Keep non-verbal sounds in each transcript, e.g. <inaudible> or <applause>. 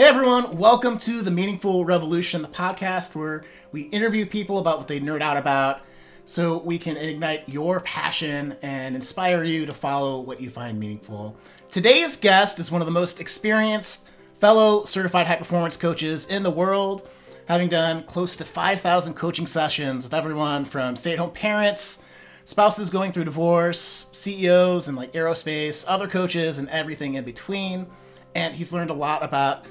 Hey everyone, welcome to the Meaningful Revolution, the podcast where we interview people about what they nerd out about so we can ignite your passion and inspire you to follow what you find meaningful. Today's guest is one of the most experienced fellow certified high performance coaches in the world, having done close to 5,000 coaching sessions with everyone from stay at home parents, spouses going through divorce, CEOs and like aerospace, other coaches, and everything in between. And he's learned a lot about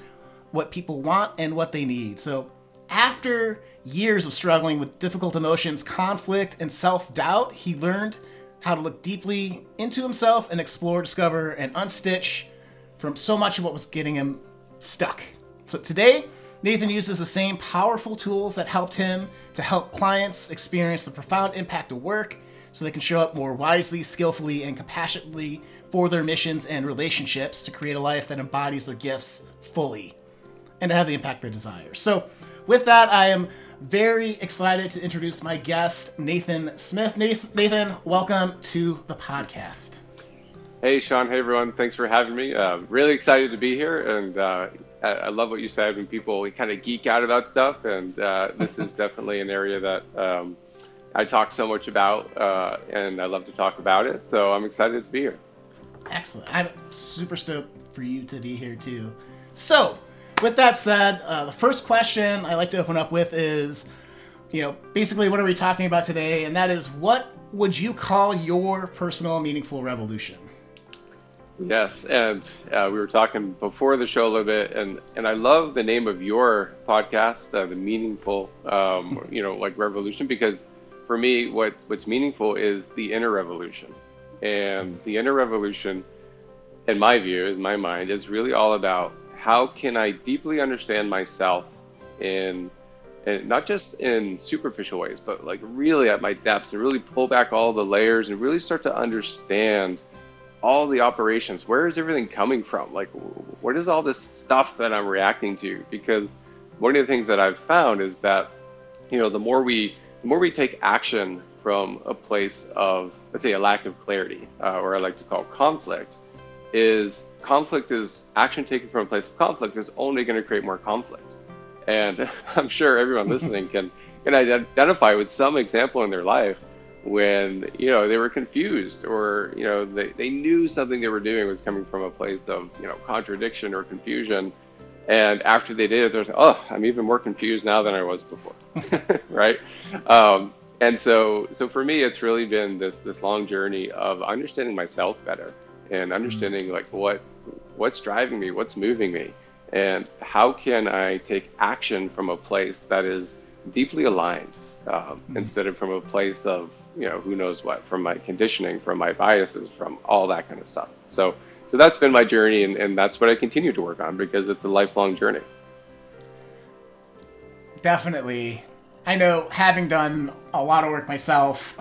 what people want and what they need. So, after years of struggling with difficult emotions, conflict, and self doubt, he learned how to look deeply into himself and explore, discover, and unstitch from so much of what was getting him stuck. So, today, Nathan uses the same powerful tools that helped him to help clients experience the profound impact of work so they can show up more wisely, skillfully, and compassionately for their missions and relationships to create a life that embodies their gifts fully and to have the impact they desire. So, with that, I am very excited to introduce my guest, Nathan Smith. Nathan, welcome to the podcast. Hey, Shawn. Hey, everyone. Thanks for having me. Uh, really excited to be here. And uh, I love what you said when people kind of geek out about stuff. And uh, this is <laughs> definitely an area that um, I talk so much about, uh, and I love to talk about it. So I'm excited to be here. Excellent. I'm super stoked for you to be here, too. So, with that said, uh, the first question I like to open up with is, you know, basically what are we talking about today? And that is, what would you call your personal meaningful revolution? Yes, and uh, we were talking before the show a little bit, and and I love the name of your podcast, uh, the meaningful, um, <laughs> you know, like revolution, because for me, what what's meaningful is the inner revolution, and the inner revolution, in my view, in my mind, is really all about how can I deeply understand myself in not just in superficial ways, but like really at my depths and really pull back all the layers and really start to understand all the operations. Where is everything coming from? Like, what is all this stuff that I'm reacting to? Because one of the things that I've found is that, you know, the more we, the more we take action from a place of, let's say, a lack of clarity, uh, or I like to call conflict, is conflict is action taken from a place of conflict is only going to create more conflict. And <laughs> I'm sure everyone listening <laughs> can can identify with some example in their life when you know they were confused or you know they, they knew something they were doing was coming from a place of you know contradiction or confusion. And after they did it they're like oh i'm even more confused now than i was before. <laughs> Right? Um, and so so for me it's really been this this long journey of understanding myself better and understanding like what what's driving me, what's moving me, and how can I take action from a place that is deeply aligned um, mm-hmm. instead of from a place of you know who knows what, from my conditioning, from my biases, from all that kind of stuff. So so that's been my journey, and, and that's what I continue to work on because it's a lifelong journey. Definitely. I know having done a lot of work myself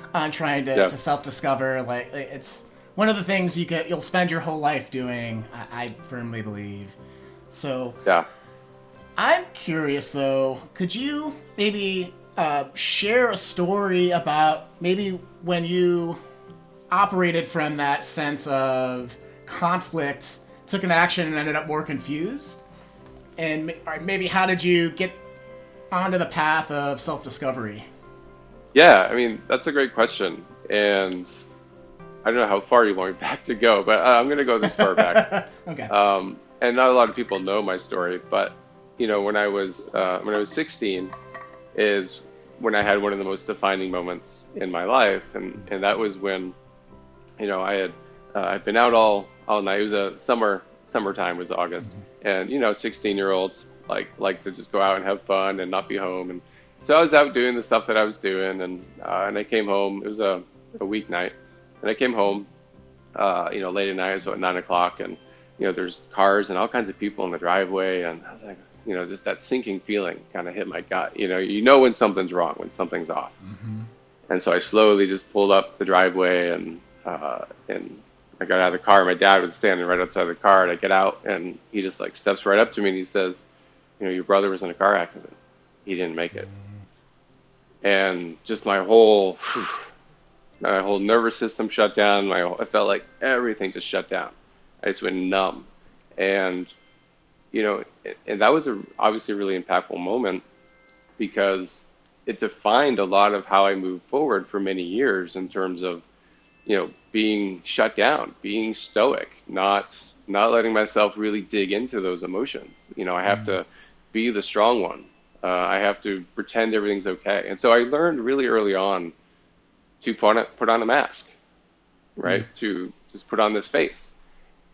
<laughs> on trying to, yeah. to self discover, like it's one of the things you get you'll spend your whole life doing. I, I firmly believe. So yeah. I'm curious though. Could you maybe uh, share a story about maybe when you operated from that sense of conflict, took an action, and ended up more confused? And maybe how did you get onto the path of self discovery? Yeah, I mean, that's a great question. And I don't know how far you want me <laughs> back to go, but uh, I'm going to go this far back. <laughs> okay. Um, and not a lot of people know my story, but you know, when I was uh, when I was 16, is when I had one of the most defining moments in my life, and and that was when, you know, I had uh, I'd been out all all night. It was a summer summertime was August, mm-hmm. and you know, 16 year olds like like to just go out and have fun and not be home, and so I was out doing the stuff that I was doing, and uh, and I came home. It was a a weeknight and I came home, uh, you know, late at night, so at nine o'clock, and you know, there's cars and all kinds of people in the driveway, and I was like, you know, just that sinking feeling kind of hit my gut. You know, you know when something's wrong, when something's off. Mm-hmm. And so I slowly just pulled up the driveway, and uh, and I got out of the car. My dad was standing right outside the car, and I get out, and he just like steps right up to me, and he says, you know, your brother was in a car accident. He didn't make it. Mm-hmm. And just my whole. Whew, my whole nervous system shut down. My I felt like everything just shut down. I just went numb, and you know, and that was a obviously a really impactful moment because it defined a lot of how I moved forward for many years in terms of, you know, being shut down, being stoic, not not letting myself really dig into those emotions. You know, I have mm-hmm. to be the strong one. Uh, I have to pretend everything's okay. And so I learned really early on to put on, put on a mask, right? Mm-hmm. To just put on this face.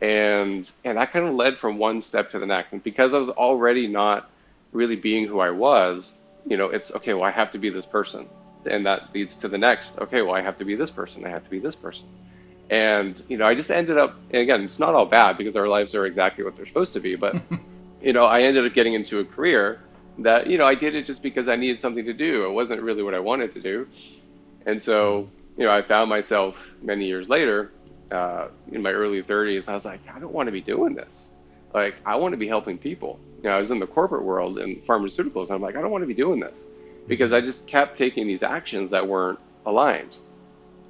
And and that kind of led from one step to the next. And because I was already not really being who I was, you know, it's okay, well I have to be this person. And that leads to the next, okay, well I have to be this person, I have to be this person. And, you know, I just ended up and again, it's not all bad because our lives are exactly what they're supposed to be, but <laughs> you know, I ended up getting into a career that, you know, I did it just because I needed something to do. It wasn't really what I wanted to do. And so, you know, I found myself many years later uh, in my early 30s, I was like, I don't want to be doing this. Like, I want to be helping people. You know, I was in the corporate world in pharmaceuticals, and I'm like, I don't want to be doing this because I just kept taking these actions that weren't aligned.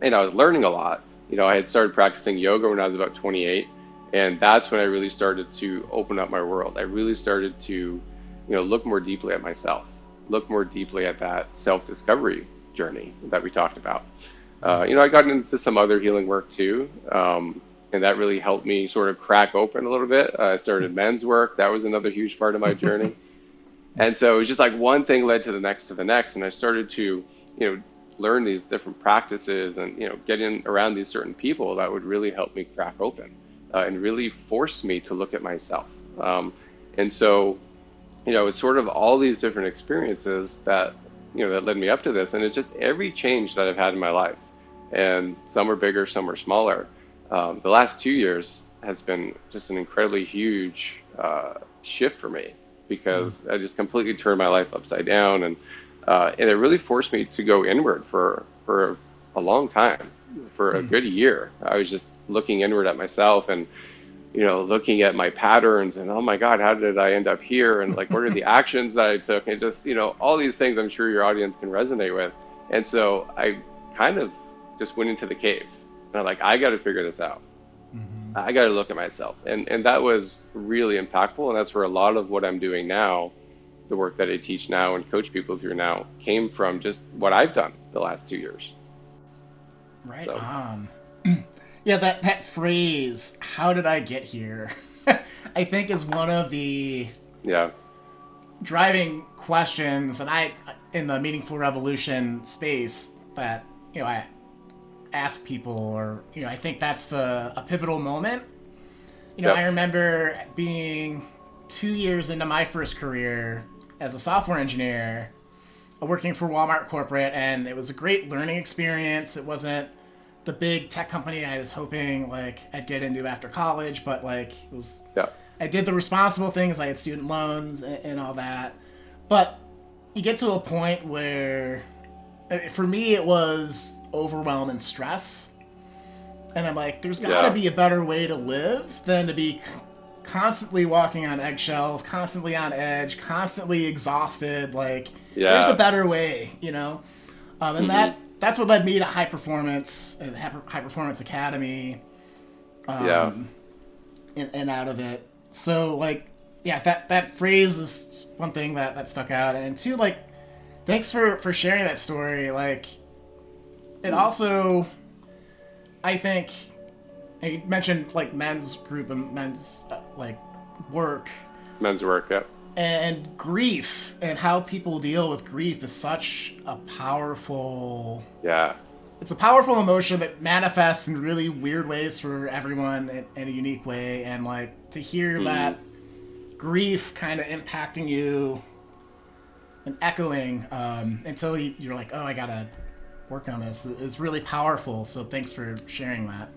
And I was learning a lot. You know, I had started practicing yoga when I was about 28, and that's when I really started to open up my world. I really started to, you know, look more deeply at myself, look more deeply at that self-discovery journey that we talked about. Uh, you know, I got into some other healing work too, um, and that really helped me sort of crack open a little bit. I started men's work; that was another huge part of my journey. <laughs> and so it was just like one thing led to the next to the next, and I started to, you know, learn these different practices and you know get in around these certain people that would really help me crack open uh, and really force me to look at myself. Um, and so, you know, it's sort of all these different experiences that you know that led me up to this, and it's just every change that I've had in my life and some are bigger, some are smaller. Um, the last two years has been just an incredibly huge uh, shift for me because mm. I just completely turned my life upside down, and uh, and it really forced me to go inward for for a long time, for a mm. good year. I was just looking inward at myself and you know looking at my patterns and oh my god how did i end up here and like what are the <laughs> actions that i took and just you know all these things i'm sure your audience can resonate with and so i kind of just went into the cave. And I'm like, I got to figure this out. Mm-hmm. I got to look at myself. And, and that was really impactful. And that's where a lot of what I'm doing now, the work that I teach now and coach people through now, came from just what I've done the last two years. Right so. on. <clears throat> yeah, that, that phrase, how did I get here? <laughs> I think is one of the yeah driving questions and I in the meaningful revolution space that you know I ask people or you know i think that's the a pivotal moment you know yep. i remember being two years into my first career as a software engineer working for walmart corporate and it was a great learning experience it wasn't the big tech company i was hoping like i'd get into after college but like it was yeah. i did the responsible things i had student loans and, and all that but you get to a point where for me it was overwhelm and stress and i'm like there's got to yeah. be a better way to live than to be constantly walking on eggshells constantly on edge constantly exhausted like yeah. there's a better way you know um, and mm-hmm. that that's what led me to high performance and high performance academy um, yeah and, and out of it so like yeah that that phrase is one thing that that stuck out and two like thanks for for sharing that story. Like, it also, I think, you mentioned like men's group and men's uh, like work. Men's work, yeah. And grief and how people deal with grief is such a powerful. Yeah. It's a powerful emotion that manifests in really weird ways for everyone in, in a unique way, and like to hear mm-hmm. that grief kind of impacting you and echoing um, until you're like, oh, I gotta work on this. It's really powerful. So thanks for sharing that.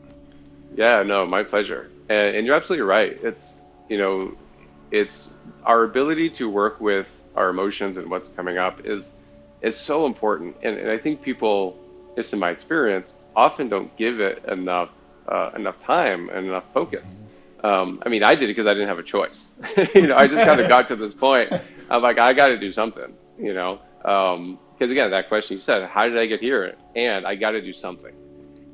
Yeah, no, my pleasure. And, and you're absolutely right. It's you know, it's our ability to work with our emotions and what's coming up is is so important. And, and I think people, just in my experience, often don't give it enough uh, enough time and enough focus. Um, I mean, I did it because I didn't have a choice. <laughs> you know, I just kind of got to this point. I'm like, I got to do something. You know, because um, again, that question you said, how did I get here? And I got to do something.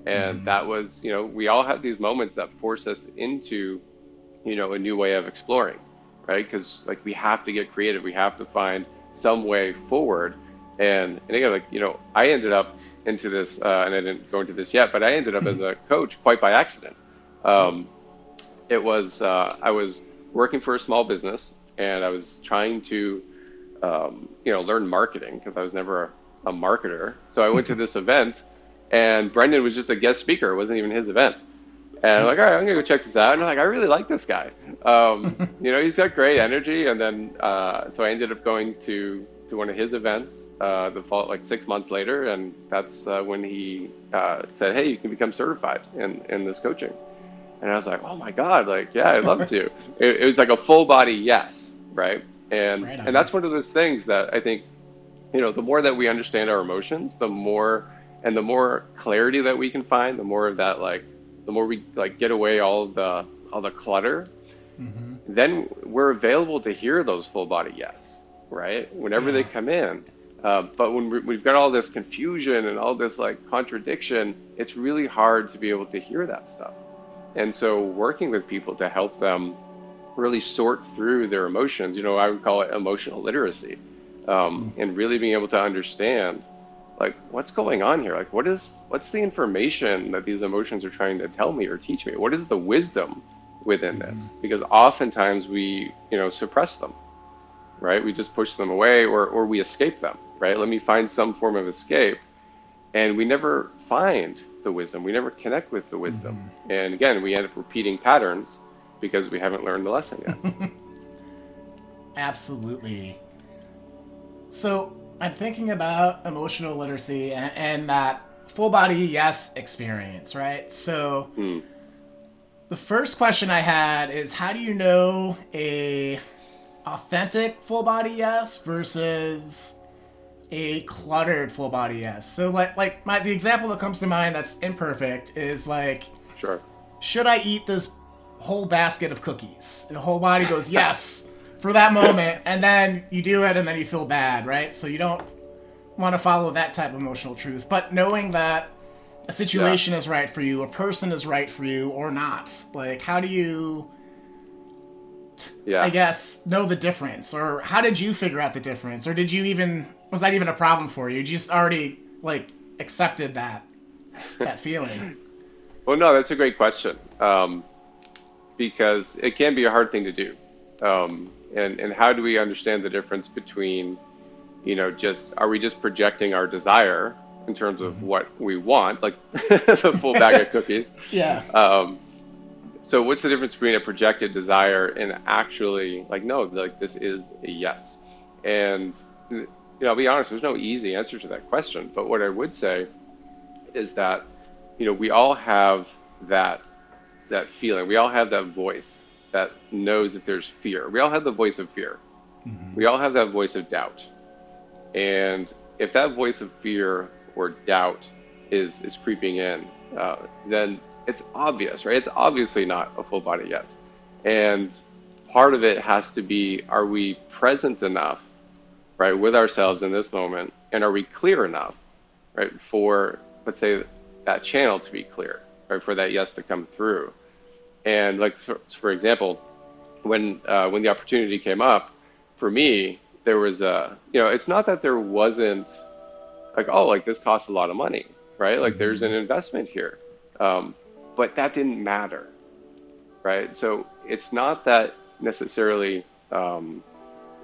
And mm-hmm. that was, you know, we all have these moments that force us into, you know, a new way of exploring, right? Because like we have to get creative. We have to find some way forward. And and again, like you know, I ended up into this, uh, and I didn't go into this yet, but I ended up as a coach quite by accident. Um, it was uh, I was working for a small business, and I was trying to, um, you know, learn marketing because I was never a, a marketer. So I went to <laughs> this event, and Brendon was just a guest speaker. It wasn't even his event. And I'm like, all right, I'm gonna go check this out. And I'm like, I really like this guy. Um, <laughs> you know, he's got great energy. And then, uh, so I ended up going to to one of his events uh, the fall, like six months later, and that's uh, when he uh, said, "Hey, you can become certified in in this coaching." And I was like, "Oh my god! Like, yeah, I'd love to." <laughs> it, it was like a full body yes, right? And right and that's one of those things that I think, you know, the more that we understand our emotions, the more and the more clarity that we can find, the more of that like the more we like get away all the all the clutter, mm-hmm. then we're available to hear those full body yes, right? Whenever yeah. they come in. Uh, but when we've got all this confusion and all this like contradiction, it's really hard to be able to hear that stuff. And so, working with people to help them really sort through their emotions, you know, I would call it emotional literacy, um, mm-hmm. and really being able to understand like what's going on here? Like what is what's the information that these emotions are trying to tell me or teach me? What is the wisdom within mm-hmm. this because oftentimes we you know suppress them right? We just push them away or or we escape them right? Let me find some form of escape. And we never find the wisdom. We never connect with the wisdom. Mm-hmm. and again we end up repeating patterns because we haven't learned the lesson yet. <laughs> Absolutely. So I'm thinking about emotional literacy and, and that full body yes experience, right? So mm. the first question I had is how do you know a authentic full body yes versus a cluttered full body yes? So like like my the example that comes to mind that's imperfect is like sure. Should I eat this whole basket of cookies? And the whole body goes <laughs> yes for that moment, and then you do it, and then you feel bad, right? So you don't want to follow that type of emotional truth. But knowing that a situation yeah. is right for you, a person is right for you, or not, like, how do you? yeah. I guess know the difference, or how did you figure out the difference, or did you even was that even a problem for you? You just already like accepted that that feeling. <laughs> well, no, that's a great question um, because it can be a hard thing to do. Um, and and how do we understand the difference between you know just are we just projecting our desire in terms of mm-hmm. what we want like <laughs> the full bag of cookies? <laughs> Yeah. Um, so what's the difference between a projected desire and actually like no like this is a yes? And you know i'll be honest there's no easy answer to that question but what i would say is that you know we all have that that feeling. We all have that voice that knows if there's fear. We all have the voice of fear. Mm-hmm. We all have that voice of doubt. And if that voice of fear or doubt is is creeping in, uh, then it's obvious, right? It's obviously not a full body yes. And part of it has to be are we present enough, right, with ourselves in this moment? And are we clear enough, right, for, let's say, that channel to be clear, right, for that yes to come through? And like for, for example, when uh, when the opportunity came up for me, there was a you know it's not that there wasn't like oh like this costs a lot of money right like mm-hmm. there's an investment here, um, but that didn't matter, right? So it's not that necessarily um,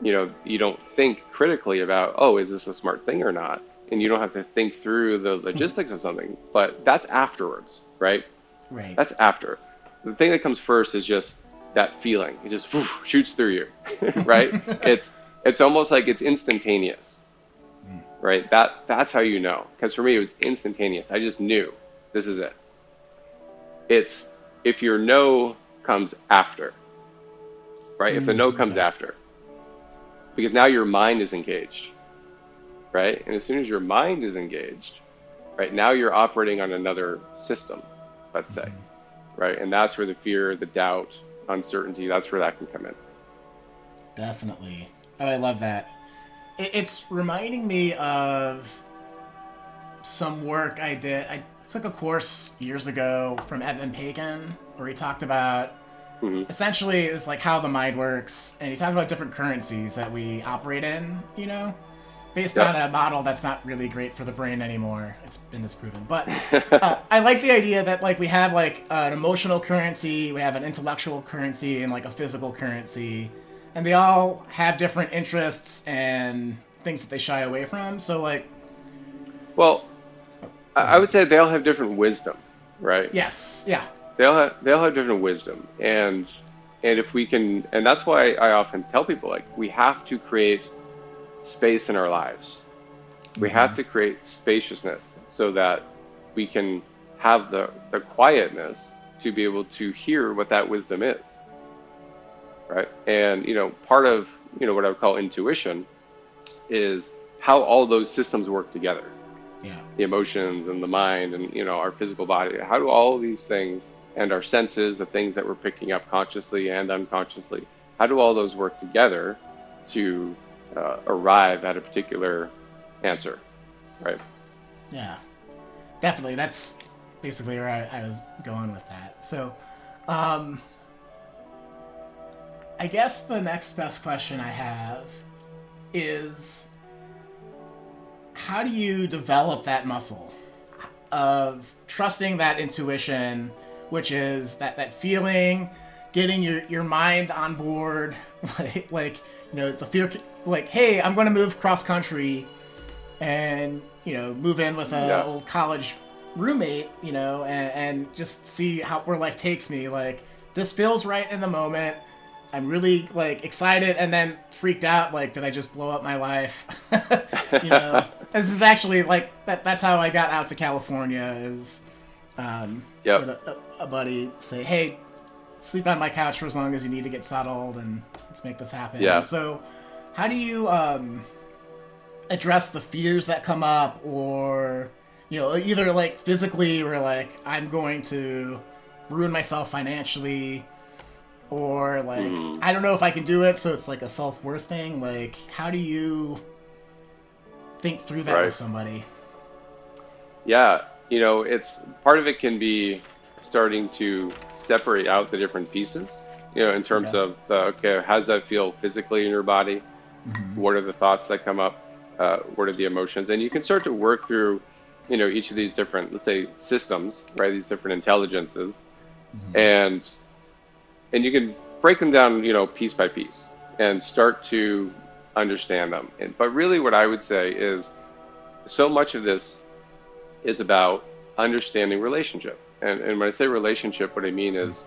you know you don't think critically about oh is this a smart thing or not, and you don't have to think through the logistics of something, but that's afterwards, right? Right. That's after the thing that comes first is just that feeling. It just whoosh, shoots through you, <laughs> right? <laughs> it's it's almost like it's instantaneous, mm. right? That that's how you know. Because for me, it was instantaneous. I just knew this is it. It's if your no comes after, right? Mm. If the no mm, comes after, because now your mind is engaged, right? And as soon as your mind is engaged, right now you're operating on another system, let's say. Mm right? And that's where the fear, the doubt, uncertainty, that's where that can come in. Definitely. Oh, I love that. It's reminding me of some work I did. I took a course years ago from Eben Pagan where he talked about mm-hmm. essentially it was like how the mind works, and he talked about different currencies that we operate in. You know, based on a model that's not really great for the brain anymore. It's been disproven, but <laughs> uh, I like the idea that like we have like an emotional currency, we have an intellectual currency, and like a physical currency, and they all have different interests and things that they shy away from. So like, well, I would say they all have different wisdom, right? Yes. Yeah. They all have they all have different wisdom, and and if we can, and that's why I often tell people like we have to create space in our lives. We mm-hmm. have to create spaciousness so that we can have the, the quietness to be able to hear what that wisdom is. Right. And, you know, part of, you know, what I would call intuition is how all those systems work together. Yeah. The emotions and the mind and, you know, our physical body. How do all these things and our senses, the things that we're picking up consciously and unconsciously, how do all those work together to uh, arrive at a particular answer, right? Yeah, definitely. That's basically where I, I was going with that. So, um, I guess the next best question I have is how do you develop that muscle of trusting that intuition, which is that, that feeling, getting your, your mind on board, <laughs> like, like you know, the fear like, hey, I'm going to move cross country and, you know, move in with an yeah. old college roommate, you know, and, and just see how where life takes me. Like, this feels right in the moment. I'm really like excited and then freaked out. Like, did I just blow up my life? <laughs> you know, <laughs> this is actually like that. That's how I got out to California. Is um, yep. a, a buddy say, "Hey, sleep on my couch for as long as you need to get settled, and let's make this happen." Yeah. And so how do you um, address the fears that come up, or you know, either like physically or like I'm going to ruin myself financially, or like mm. I don't know if I can do it, so it's like a self worth thing. Like, how do you think through that right. with somebody? Yeah, you know, it's part of it can be starting to separate out the different pieces. You know, in terms okay. of the okay, how does that feel physically in your body? Mm-hmm. What are the thoughts that come up? Uh, what are the emotions? And you can start to work through, you know, each of these different, let's say, systems, right? These different intelligences, mm-hmm. and and you can break them down, you know, piece by piece, and start to understand them. And, but really, what I would say is, so much of this is about understanding relationship. And, and when I say relationship, what I mean is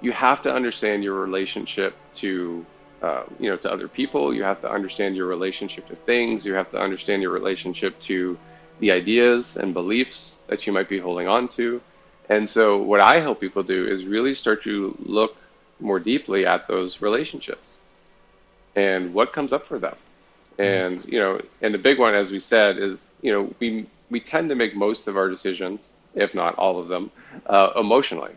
you have to understand your relationship to uh, you know, to other people. You have to understand your relationship to things. You have to understand your relationship to the ideas and beliefs that you might be holding on to. And so, what I help people do is really start to look more deeply at those relationships and what comes up for them. And you know, and the big one, as we said, is you know we we tend to make most of our decisions, if not all of them, uh, emotionally,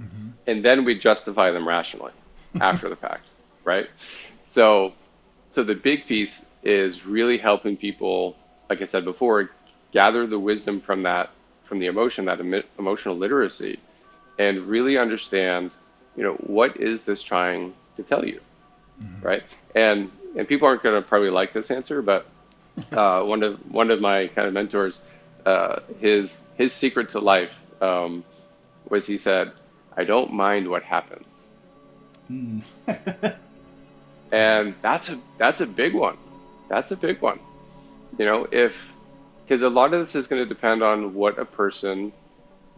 mm-hmm. and then we justify them rationally after the fact right? So, so the big piece is really helping people, like I said before, gather the wisdom from that, from the emotion, that emotional literacy, and really understand, you know, what is this trying to tell you, mm-hmm. right? And and people aren't going to probably like this answer, but <laughs> uh, one of one of my kind of mentors, uh, his his secret to life um, was he said, "I don't mind what happens." Mm. <laughs> and that's a that's a big one. That's a big one. You know, if because a lot of this is going to depend on what a person,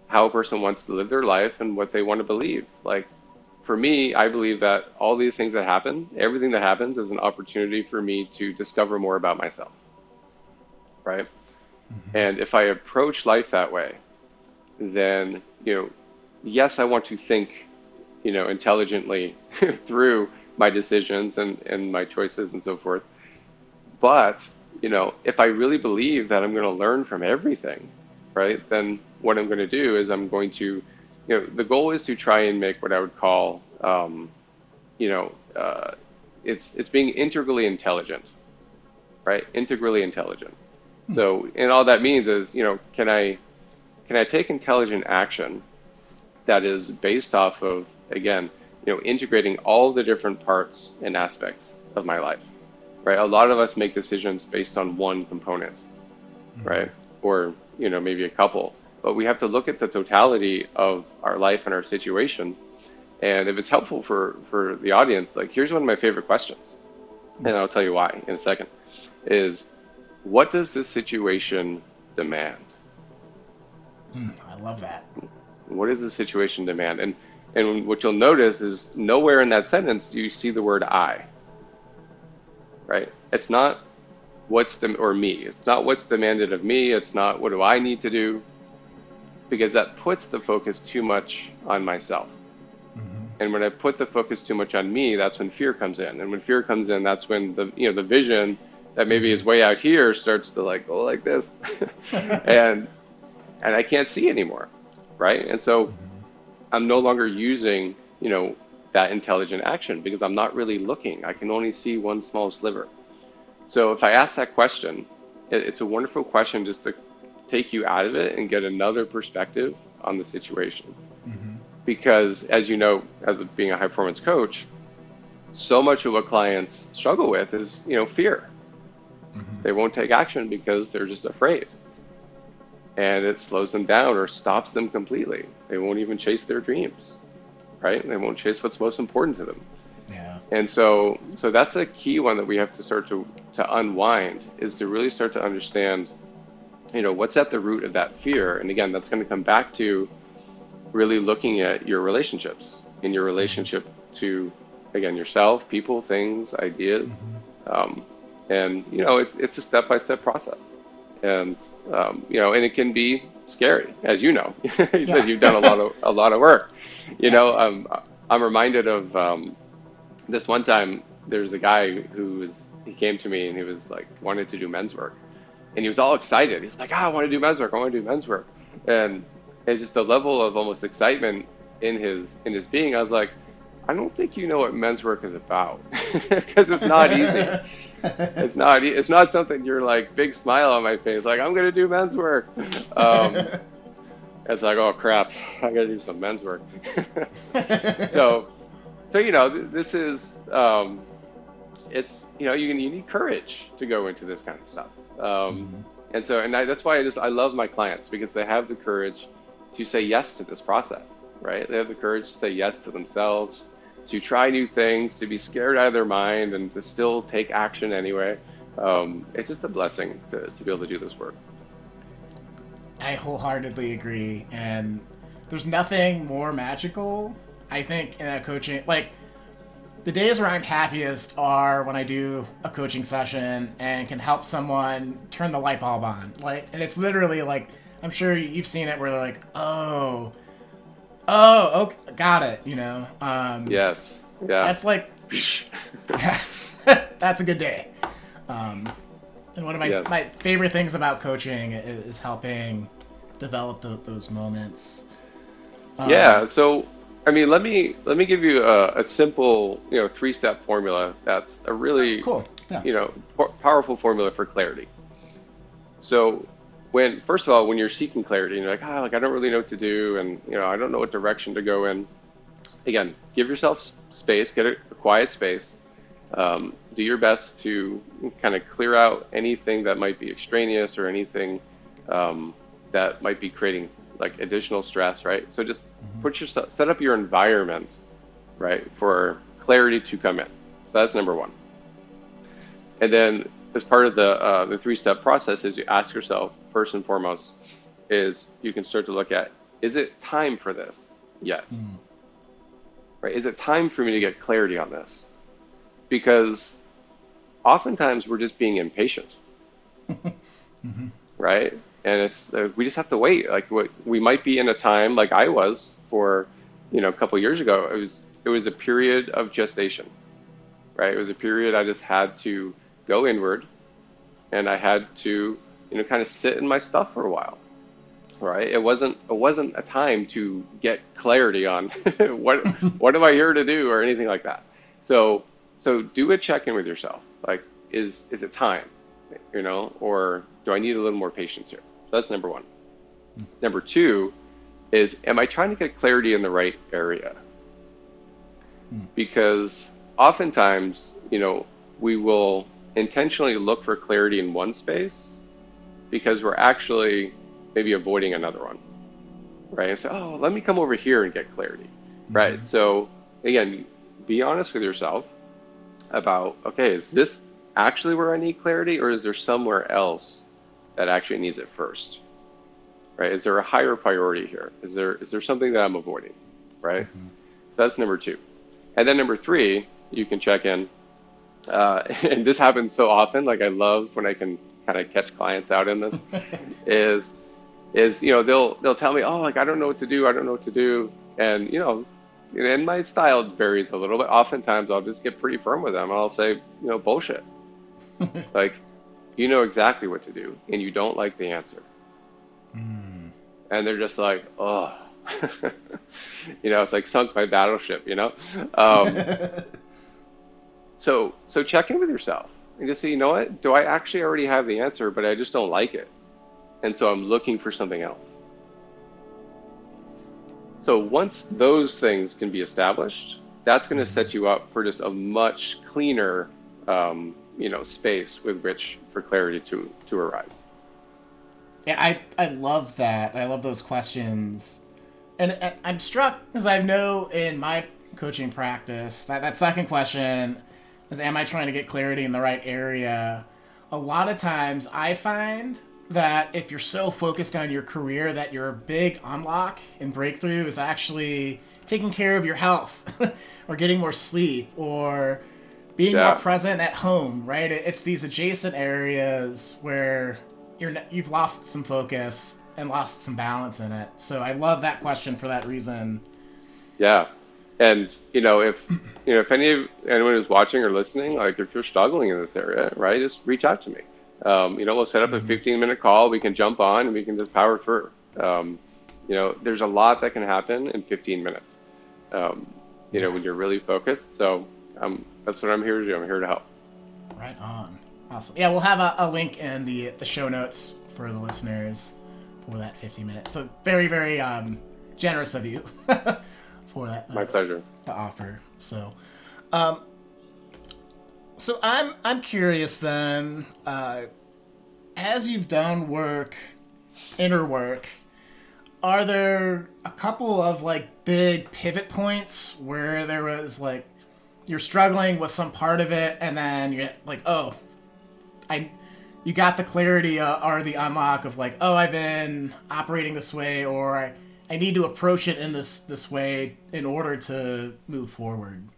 how a person wants to live their life and what they want to believe. Like for me, I believe that all these things that happen, everything that happens, is an opportunity for me to discover more about myself. Right. Mm-hmm. And if I approach life that way, then you know, yes, I want to think, you know, intelligently <laughs> through my decisions and, and my choices and so forth. But, you know, if I really believe that I'm going to learn from everything, right, then what I'm going to do is I'm going to, you know, the goal is to try and make what I would call, um, you know, uh, it's it's being integrally intelligent, right? Integrally intelligent. Hmm. So, and all that means is, you know, can I can I take intelligent action that is based off of again you know, integrating all the different parts and aspects of my life, right? A lot of us make decisions based on one component, mm-hmm. right? Or, you know, maybe a couple, but we have to look at the totality of our life and our situation. And if it's helpful for, for the audience, like here's one of my favorite questions, and I'll tell you why in a second, is what does this situation demand? Mm, I love that. What does the situation demand? And and what you'll notice is nowhere in that sentence do you see the word I. Right? It's not what's the or me. It's not what's demanded of me. It's not what do I need to do, because that puts the focus too much on myself. Mm-hmm. And when I put the focus too much on me, that's when fear comes in. And when fear comes in, that's when the you know the vision that maybe is way out here starts to like go like this, <laughs> <laughs> and and I can't see anymore, right? And so mm-hmm. I'm no longer using, you know, that intelligent action because I'm not really looking. I can only see one small sliver. So if I ask that question, it, it's a wonderful question just to take you out of it and get another perspective on the situation. Mm-hmm. Because as you know, as being a high performance coach, so much of what clients struggle with is, you know, fear. Mm-hmm. They won't take action because they're just afraid and it slows them down or stops them completely. They won't even chase their dreams, right? They won't chase what's most important to them. Yeah. And so, so that's a key one that we have to start to to unwind is to really start to understand, you know, what's at the root of that fear. And again, that's going to come back to really looking at your relationships in your relationship to, again, yourself, people, things, ideas, mm-hmm. um, and you know, it, it's a step by step process. And um, you know, and it can be scary, as you know. <laughs> you yeah. said you've done a lot of a lot of work. <laughs> You know, um, I'm reminded of um, this one time. There's a guy who was he came to me and he was like wanted to do men's work, and he was all excited. He's like, ah, I want to do men's work. I want to do men's work, and it's just the level of almost excitement in his in his being. I was like, I don't think you know what men's work is about <laughs> because it's not easy. <laughs> it's not. It's not something you're like big smile on my face, like I'm gonna do men's work. Um, <laughs> it's like, oh crap, I gotta do some men's work. <laughs> so, so you know, this is. Um, it's you know you you need courage to go into this kind of stuff. Um, mm-hmm. And so, and I, that's why I just I love my clients because they have the courage to say yes to this process, right? They have the courage to say yes to themselves to try new things, to be scared out of their mind, and to still take action anyway. Um, it's just a blessing to, to be able to do this work. I wholeheartedly agree. And there's nothing more magical, I think, in that coaching. Like, the days where I'm happiest are when I do a coaching session and can help someone turn the light bulb on. Like, and it's literally like, I'm sure you've seen it where they're like, oh, Oh, okay, got it. You know. Um, yes. Yeah. That's like. <laughs> that's a good day. Um, and one of my yes. my favorite things about coaching is helping develop the, those moments. Um, yeah. So, I mean, let me let me give you a, a simple, you know, three step formula. That's a really cool, yeah. you know, powerful formula for clarity. So, when first of all when you're seeking clarity and you're like ah like i don't really know what to do and you know i don't know what direction to go in again give yourself space get a, a quiet space um, do your best to kind of clear out anything that might be extraneous or anything um, that might be creating like additional stress right? So just mm-hmm. put yourself set up your environment right for clarity to come in. So that's number one. And then as part of the uh, the three step process is you ask yourself first and foremost is you can start to look at is it time for this yet? Mm. Right? Is it time for me to get clarity on this? Because oftentimes we're just being impatient. <laughs> mm-hmm. Right? And it's uh, we just have to wait. Like what we might be in a time like I was for you know a couple years ago. It was it was a period of gestation. Right? It was a period I just had to go inward and I had to you know, kind of sit in my stuff for a while. Right? It wasn't it wasn't a time to get clarity on <laughs> what <laughs> what am I here to do or anything like that. So so do a check in with yourself. Like is is it time? You know, or do I need a little more patience here? So that's number one. Number two is am I trying to get clarity in the right area? Hmm. because oftentimes, you know, we will intentionally look for clarity in one space because we're actually maybe avoiding another one, right? And say, oh, let me come over here and get clarity, mm-hmm. right? So again, be honest with yourself about, okay, is this actually where I need clarity or is there somewhere else that actually needs it first? Right? Is there a higher priority here? Is there is there something that I'm avoiding? Right? Mm-hmm. So that's number two. And then number three, you can check in. Uh, <laughs> and this happens so often. Like I love when I can kind of catch clients out in this. <laughs> is is you know they'll they'll tell me oh like I don't know what to do I don't know what to do and you know and my style varies a little bit. Oftentimes I'll just get pretty firm with them. and I'll say you know bullshit. <laughs> like you know exactly what to do and you don't like the answer. Mm. And they're just like oh <laughs> you know, it's like sunk my battleship, you know? Um, so, so check in with yourself and just say, you know what? Do I actually already have the answer, but I just don't like it? And so I'm looking for something else. So once those things can be established, that's going to set you up for just a much cleaner, um, you know, space with which for clarity to to arise. Yeah, I I love that. I love those questions and I'm struck because I know in my coaching practice that that second question is, am I trying to get clarity in the right area? A lot of times I find that if you're so focused on your career that your big unlock and breakthrough is actually taking care of your health <laughs> or getting more sleep or being yeah. more present at home right it's these adjacent areas where you're you've lost some focus and lost some balance in it. So I love that question for that reason. Yeah. And you know, if you know, if any of anyone who's watching or listening, like if you're struggling in this area, right, just reach out to me. Um, you know, we'll set up mm-hmm. a 15 minute call. We can jump on and we can just power through. Um, you know, there's a lot that can happen in 15 minutes. Um, you know, when you're really focused. So um, that's what I'm here to do. I'm here to help. Right on. Awesome. Yeah, we'll have a, a link in the the show notes for the listeners for that 15 minutes. So very, very um, generous of you <laughs> for that. Uh, My pleasure. The offer. So, um, so I'm I'm curious then, uh, as you've done work, inner work, are there a couple of like big pivot points where there was like you're struggling with some part of it and then you're like oh i you got the clarity uh, or the unlock of like, oh, I've been operating this way, or I, need to approach it in this this way in order to move forward.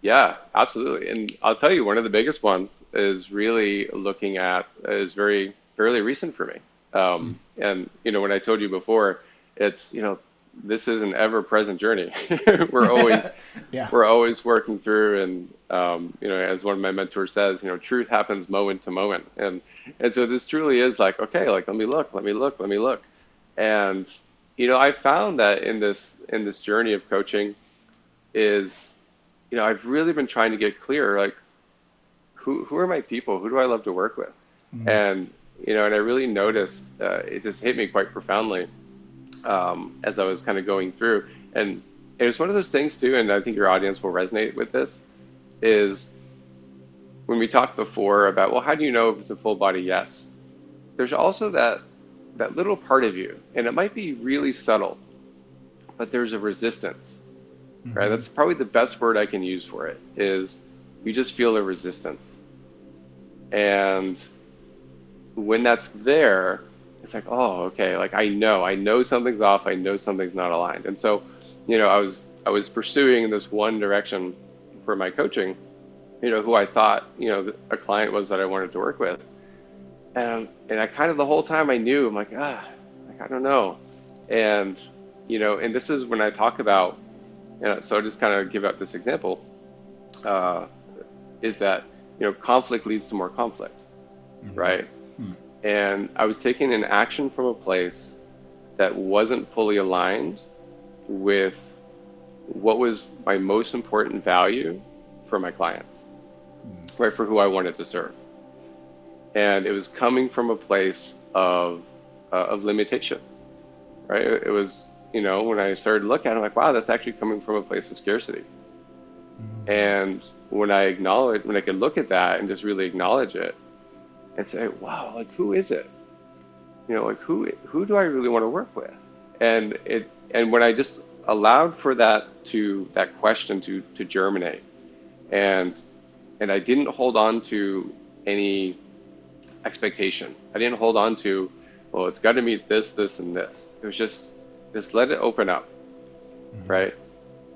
Yeah, absolutely. And I'll tell you, one of the biggest ones is really looking at is very fairly recent for me. Um, mm. And you know, when I told you before, it's you know this is an ever-present journey. <laughs> we're always <laughs> yeah. we're always working through, and um, you know, as one of my mentors says, you know, truth happens moment to moment, and and so this truly is like, okay, like let me look, let me look, let me look, and you know, I found that in this in this journey of coaching, is you know, I've really been trying to get clear, like who who are my people, who do I love to work with, mm-hmm. and you know, and I really noticed uh, it just hit me quite profoundly um, as I was kind of going through. And it was one of those things too, and I think your audience will resonate with this, is when we talked before about, well, how do you know if it's a full body yes? There's also that that little part of you, and it might be really subtle, but there's a resistance, mm-hmm. right? That's probably the best word I can use for it. Is you just feel a resistance, and when that's there, it's like, oh, okay, like I know, I know something's off, I know something's not aligned. And so, you know, I was I was pursuing this one direction for my coaching, you know, who I thought, you know, a client was that I wanted to work with. And and I kind of the whole time I knew, I'm like, ah, like I don't know. And you know, and this is when I talk about, you know, so I'll just kind of give out this example, uh, is that, you know, conflict leads to more conflict, mm-hmm. right? and I was taking an action from a place that wasn't fully aligned with what was my most important value for my clients, mm. right? For who I wanted to serve. And it was coming from a place of, uh, of limitation, right? It, was, you know, when I started looking at it, I'm like, wow, that's actually coming from a place of scarcity. Mm-hmm. And when I acknowledge, when I could look at that and just really acknowledge it and say, wow, like who is it? You know, like who who do I really want to work with? And it and when I just allowed for that to that question to to germinate, and and I didn't hold on to any expectation. I didn't hold on to, well, it's got to meet this, this, and this. It was just just let it open up, mm-hmm. right?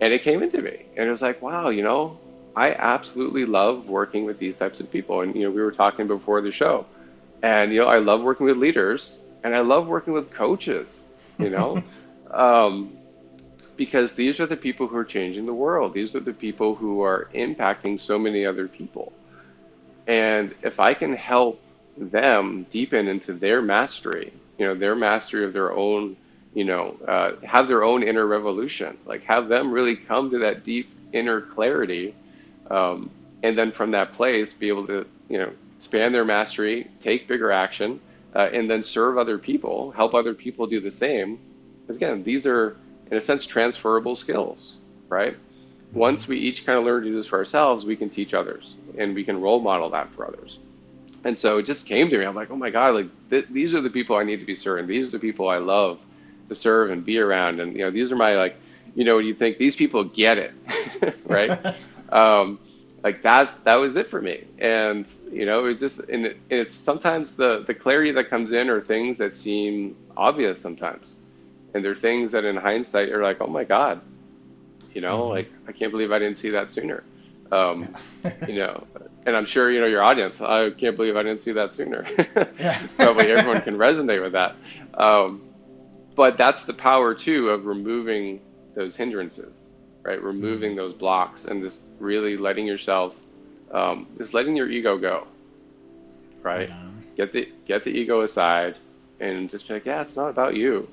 And it came into me, and it was like, wow, you know, I absolutely love working with these types of people. And you know, we were talking before the show, and you know, I love working with leaders, and I love working with coaches. You know, <laughs> um, because these are the people who are changing the world. These are the people who are impacting so many other people. And if I can help them deepen into their mastery, you know, their mastery of their own you know, uh, have their own inner revolution, like have them really come to that deep inner clarity, um, and then from that place be able to, you know, expand their mastery, take bigger action, uh, and then serve other people, help other people do the same. Because again, these are in a sense transferable skills, right? Once we each kind of learn to do this for ourselves, we can teach others, and we can role model that for others. And so it just came to me. I'm like, oh my god, like th- these are the people I need to be serving. These are the people I love to serve and be around. And you know, these are my like, you know, you think these people get it, <laughs> right? <laughs> um, like that's that was it for me. And you know, it was just, and, it, and it's sometimes the the clarity that comes in are things that seem obvious sometimes, and they're things that in hindsight you're like, oh my god, you know, mm-hmm. like I can't believe I didn't see that sooner. Um, you know, <laughs> and I'm sure you know your audience. I can't believe I didn't see that sooner. <laughs> Probably everyone can <laughs> resonate with that. Um, but that's the power too of removing those hindrances, right? Removing those blocks and just really letting yourself, um, just letting your ego go, right? Yeah. Get the get the ego aside and just be like, yeah, it's not about you,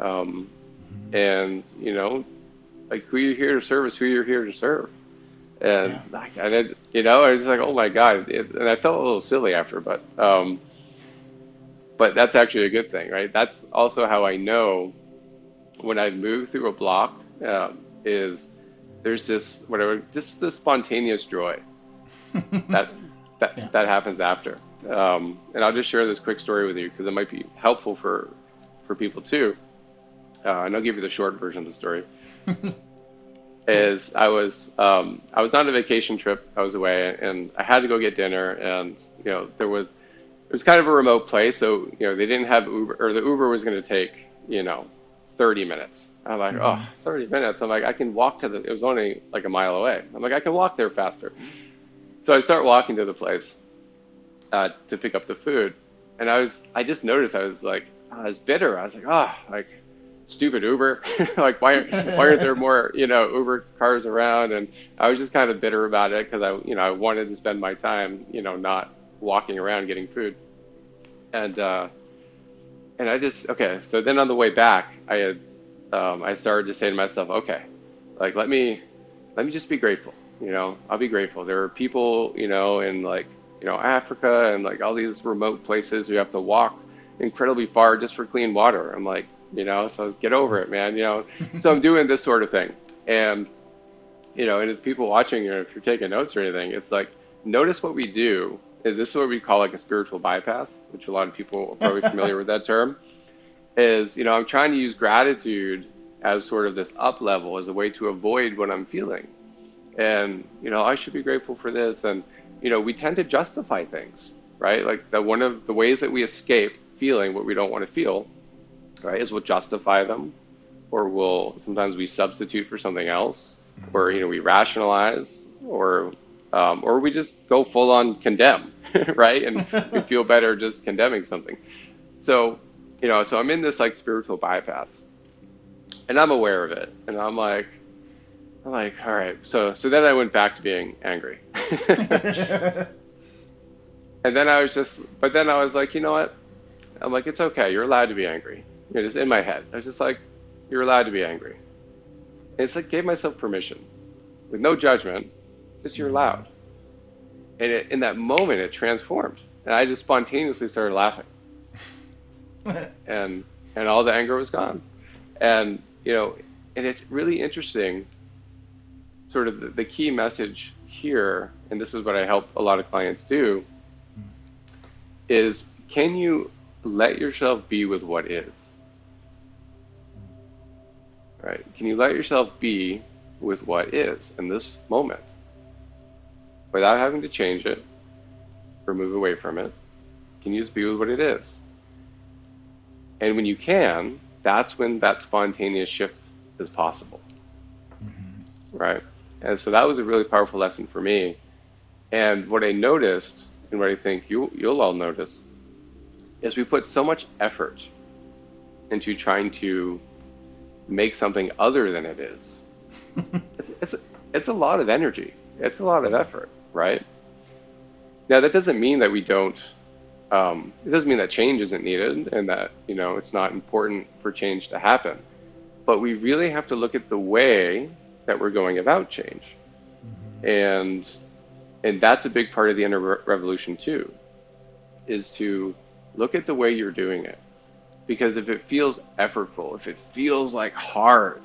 um, mm-hmm. and you know, like who you're here to serve is who you're here to serve. And yeah. I did, you know, I was like, oh my god, it, and I felt a little silly after, but um, but that's actually a good thing, right? That's also how I know when I move through a block um, is there's this whatever, just this spontaneous joy <laughs> that that yeah. that happens after. Um, and I'll just share this quick story with you because it might be helpful for for people too. Uh, and I'll give you the short version of the story. <laughs> is I was um, I was on a vacation trip. I was away, and I had to go get dinner, and you know there was it was kind of a remote place, so you know they didn't have Uber, or the Uber was going to take you know 30 minutes. I'm like, mm-hmm. oh, 30 minutes. I'm like, I can walk to the. It was only like a mile away. I'm like, I can walk there faster. So I start walking to the place uh, to pick up the food, and I was, I just noticed I was like, I was bitter. I was like, oh, like stupid Uber. <laughs> like why why aren't there more you know Uber cars around? And I was just kind of bitter about it because I you know I wanted to spend my time you know not walking around getting food. And uh, and I just okay. So then on the way back, I had um, I started to say to myself, okay, like let me let me just be grateful. You know, I'll be grateful. There are people, you know, in like you know Africa and like all these remote places who have to walk incredibly far just for clean water. I'm like, you know, so get over it, man. You know, so I'm doing this sort of thing, and you know, and if people watching, or if you're taking notes or anything, it's like notice what we do is this what we call like a spiritual bypass, which a lot of people are probably <laughs> familiar with that term. Is you know I'm trying to use gratitude as sort of this up level as a way to avoid what I'm feeling, and you know I should be grateful for this, and you know we tend to justify things, right? Like that one of the ways that we escape feeling what we don't want to feel, right, is we'll justify them, or we'll sometimes we substitute for something else, or you know we rationalize, or um, or we just go full on condemn, <laughs> right? And we <laughs> feel better just condemning something. So, you know, so I'm in this like spiritual bypass, and I'm aware of it, and I'm like, I'm like, all right. So, so then I went back to being angry, <laughs> and then I was just, but then I was like, you know what? I'm like, it's okay. You're allowed to be angry. You know, just in my head, I was just like, you're allowed to be angry. And it's like gave myself permission, with no judgment just you're allowed. And it, in that moment, it transformed, and I just spontaneously started laughing, <laughs> and and all the anger was gone, and you know, and it's really interesting sort of the, the key message here, and this is what I help a lot of clients do, hmm. is can you let yourself be with what is? Right? Can you let yourself be with what is in this moment without having to change it or move away from it? Can you just be with what it is? And when you can, that's when that spontaneous shift is possible. Mm-hmm. Right? And so that was a really powerful lesson for me. And what I noticed, and what I think you, you'll all notice, is we put so much effort into trying to make something other than it is. <laughs> it's, it's a lot of energy. It's a lot of effort, right? Now that doesn't mean that we don't um, it doesn't mean that change isn't needed and that you know it's not important for change to happen but we really have to look at the way that we're going about change mm-hmm. and and that's a big part of the inner revolution too is to look at the way you're doing it because if it feels effortful if it feels like hard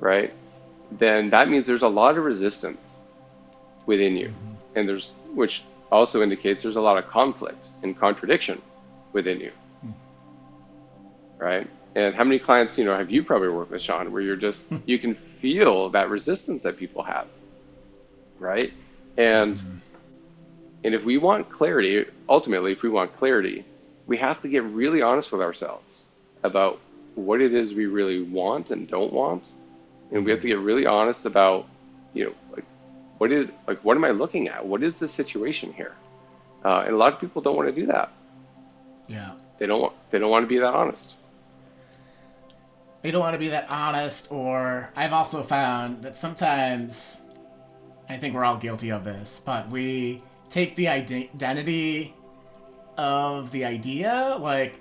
right then that means there's a lot of resistance within you mm-hmm. and there's which also indicates there's a lot of conflict and contradiction within you. Hmm. Right? And how many clients, you know, have you probably worked with, Shawn, where you're just, hmm. you can feel that resistance that people have. Right? And, mm-hmm. and if we want clarity, ultimately, if we want clarity, we have to get really honest with ourselves about what it is we really want and don't want. And we have to get really honest about, you know, like what is like what am I looking at? What is the situation here? Uh, and a lot of people don't want to do that. Yeah. They don't. They don't want to be that honest. They don't want to be that honest. Or I've also found that sometimes, I think we're all guilty of this, but we take the identity of the idea, like,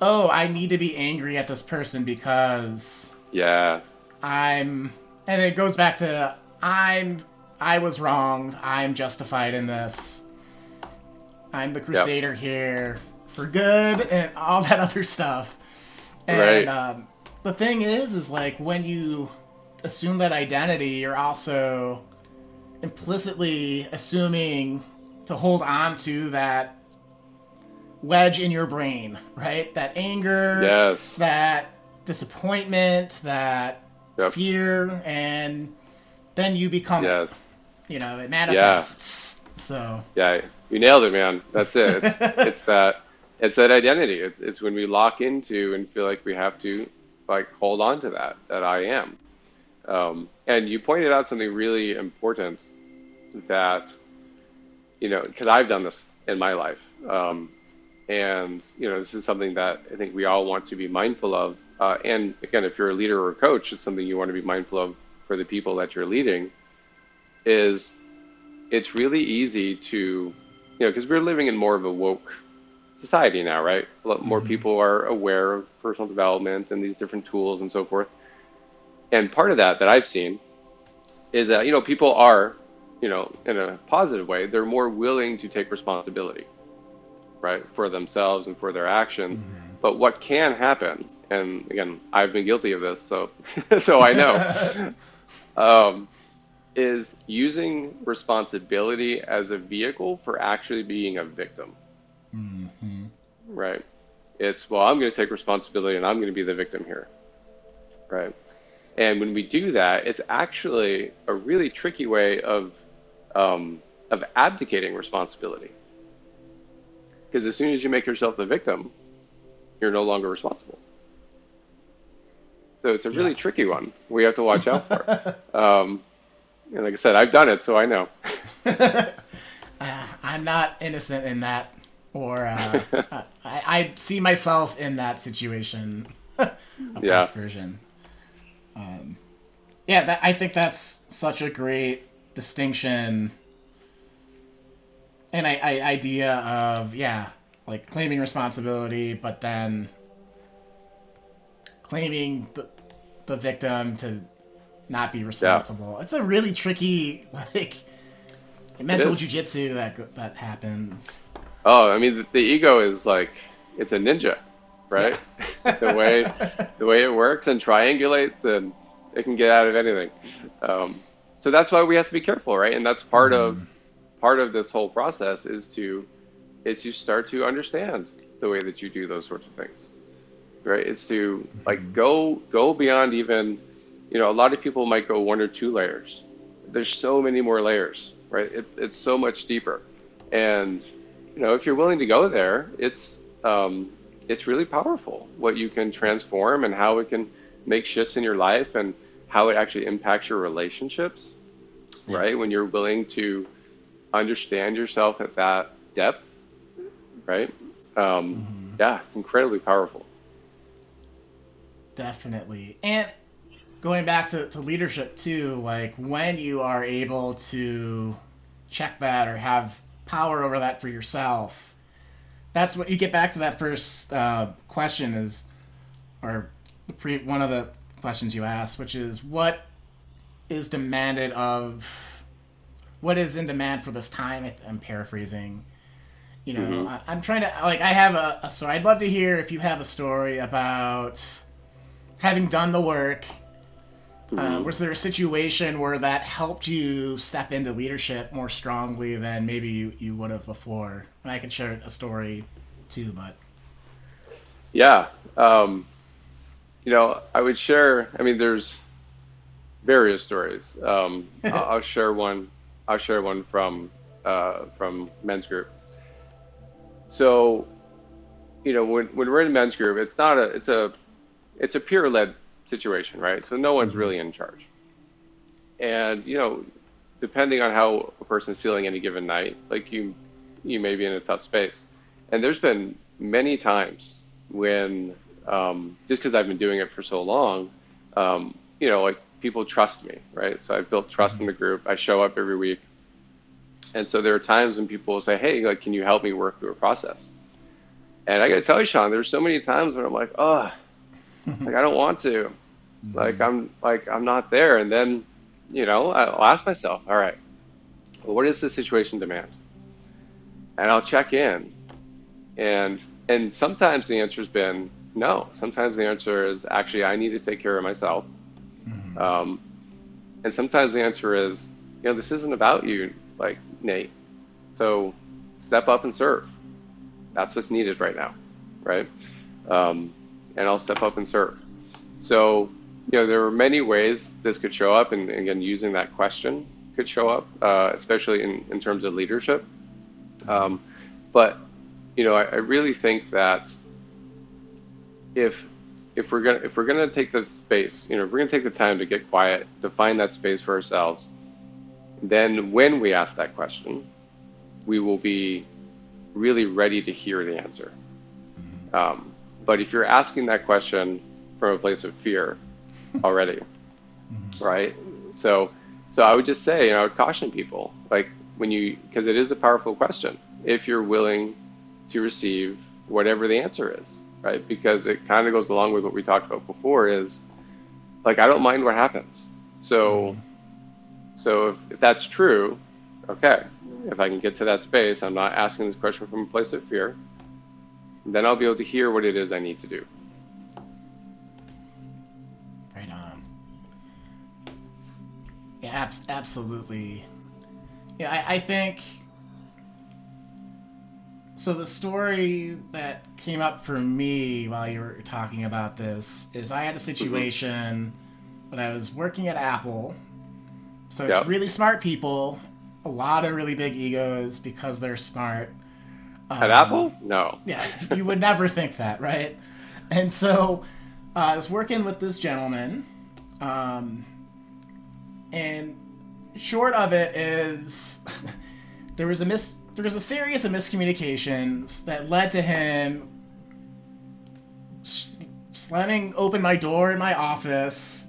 oh, I need to be angry at this person because. Yeah. I'm, and it goes back to I'm I was wrong. I'm justified in this. I'm the crusader yep. here for good and all that <laughs> other stuff. And right. um, the thing is, is like when you assume that identity, you're also implicitly assuming to hold on to that wedge in your brain, right? That anger, yes. that disappointment, that yep. fear, and then you become yes you know, it manifests. Yeah. So yeah, you nailed it, man. That's it. It's, <laughs> it's that it's that identity. It's, it's when we lock into and feel like we have to like hold on to that that I am. Um, and you pointed out something really important that you know because I've done this in my life, um, and you know this is something that I think we all want to be mindful of. Uh, and again, if you're a leader or a coach, it's something you want to be mindful of for the people that you're leading is it's really easy to, you know, because we're living in more of a woke society now, right? A lot more mm-hmm. people are aware of personal development and these different tools and so forth. And part of that that I've seen is that, you know, people are, you know, in a positive way, they're more willing to take responsibility, right, for themselves and for their actions. Mm-hmm. But what can happen, and again, I've been guilty of this, so <laughs> so I know. <laughs> um, is using responsibility as a vehicle for actually being a victim. Mm-hmm. Right? It's, well, I'm going to take responsibility and I'm going to be the victim here. Right? And when we do that, it's actually a really tricky way of, um, of abdicating responsibility. Because as soon as you make yourself the victim, you're no longer responsible. So it's a really yeah. tricky one we have to watch out for. <laughs> Um, and like I said, I've done it, so I know. <laughs> uh, I'm not innocent in that, or uh, <laughs> I, I, see myself in that situation. yeah. Version. Um, yeah, that, I think that's such a great distinction and I, I, idea of yeah, like claiming responsibility, but then claiming the, the victim to not be responsible. Yeah. It's a really tricky <laughs> like mental jujitsu that that happens. Oh, I mean the, the, ego is like it's a ninja, right? Yeah. <laughs> the way the way it works and triangulates and it can get out of anything. Um, so that's why we have to be careful, right? And that's part of part of this whole process is to is you start to understand the way that you do those sorts of things, right? It's to like go go beyond even, you know, a lot of people might go one or two layers. There's so many more layers, right? It, it's so much deeper, and you know, if you're willing to go there, it's um, it's really powerful what you can transform and how it can make shifts in your life and how it actually impacts your relationships, yeah. right? When you're willing to understand yourself at that depth, right? Um, mm-hmm. Yeah, it's incredibly powerful. Definitely. And going back to, to leadership too, like when you are able to check that or have power over that for yourself, that's what you get back to that first uh, question is, or pre, one of the questions you asked, which is what is demanded of, what is in demand for this time? I'm paraphrasing. You know, mm-hmm. I, am trying to like I have a, a story. I'd love to hear if you have a story about having done the work. Uh, mm-hmm. Uh, was there a situation where that helped you step into leadership more strongly than maybe you, you would have before? And I can share a story too, but yeah, um, you know, I would share. I mean, there's various stories. Um, <laughs> I'll, I'll, share one. I'll share one from uh, from men's group. So, you know, when when we're in men's group, it's not a it's a it's a peer led situation, right? So no one's mm-hmm. really in charge. And you know, depending on how a person's feeling any given night, like you you may be in a tough space. And there's been many times when um, just because I've been doing it for so long, um, you know, like people trust me, right? So I've built trust in the mm-hmm. group. I show up every week. And so there are times when people will say, hey, like, can you help me work through a process? And I got to tell you, Shawn, there's so many times when I'm like, oh, like I don't want to, mm-hmm. like I'm like I'm not there. And then, you know, I'll ask myself, all right, well, what does the situation demand? And I'll check in, and and sometimes the answer's been, no. Sometimes the answer is actually I need to take care of myself. Um, and sometimes the answer is, you know, this isn't about you, like Nate. So step up and serve. That's what's needed right now, right? Um, and I'll step up and serve. So, you know, there are many ways this could show up, and again, using that question could show up, uh, especially in, in terms of leadership. Um, but, you know, I, I really think that if if we're gonna if we're gonna take the space, you know, if we're gonna take the time to get quiet, to find that space for ourselves, then when we ask that question, we will be really ready to hear the answer. Mm-hmm. Um, but if you're asking that question from a place of fear <laughs> already, mm-hmm. right? So, so I would just say, you know, I would caution people, like when you, because it is a powerful question. If you're willing to receive whatever the answer is, right? Because it kind of goes along with what we talked about before is like I don't mind what happens. So mm-hmm. so if, if that's true, okay. If I can get to that space, I'm not asking this question from a place of fear, then I'll be able to hear what it is I need to do. Right on. Yeah, abs- absolutely. Yeah, I, I think so the story that came up for me while you were talking about this is I had a situation when I was working at Apple. So it's yep. really smart people, a lot of really big egos because they're smart. Um, at Apple? No. Yeah, you would never think that, right? And so uh, I was working with this gentleman, um, and short of it is <laughs> there was a mis there was a series of miscommunications that led to him slamming open my door in my office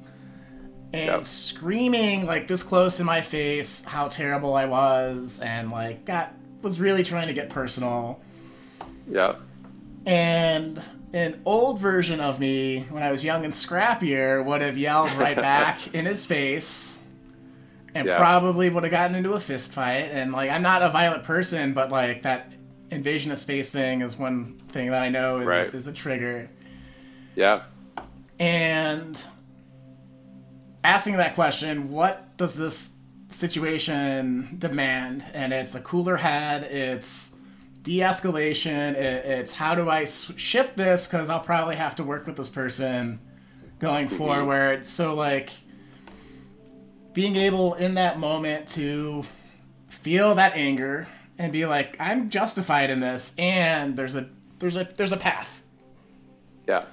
and yep. screaming like this close in my face how terrible I was and like got was really trying to get personal. Yeah. And an old version of me when I was young and scrappier would have yelled right <laughs> back in his face and yeah. probably would have gotten into a fist fight. And like, I'm not a violent person, but like that invasion of space thing is one thing that I know is, right. is a trigger. Yeah. And asking that question, what does this situation demand, and it's a cooler head. It's de-escalation. It, it's how do I shift this because I'll probably have to work with this person going mm-hmm. forward. So like being able in that moment to feel that anger and be like, I'm justified in this, and there's a there's a there's a path. Yeah.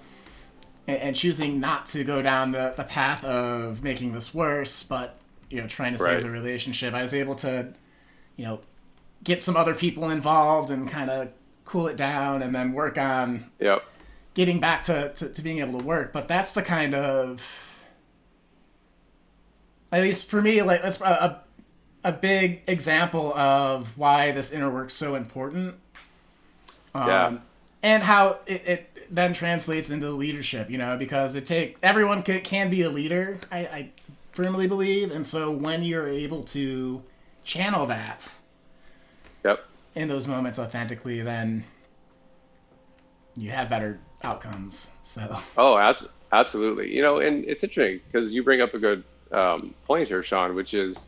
And, and choosing not to go down the, the path of making this worse, but you know, trying to right. save the relationship. I was able to, you know, get some other people involved and kind of cool it down and then work on yep. getting back to, to, to being able to work. But that's the kind of at least for me, like that's a, a big example of why this inner work's so important. Um, yeah. And how it, it then translates into leadership, you know, because it take everyone can, can be a leader. I, I firmly believe, and so when you're able to channel that, yep, in those moments authentically, then you have better outcomes. So. Oh, ab- absolutely. You know, and it's interesting because you bring up a good um, point here, Shawn, which is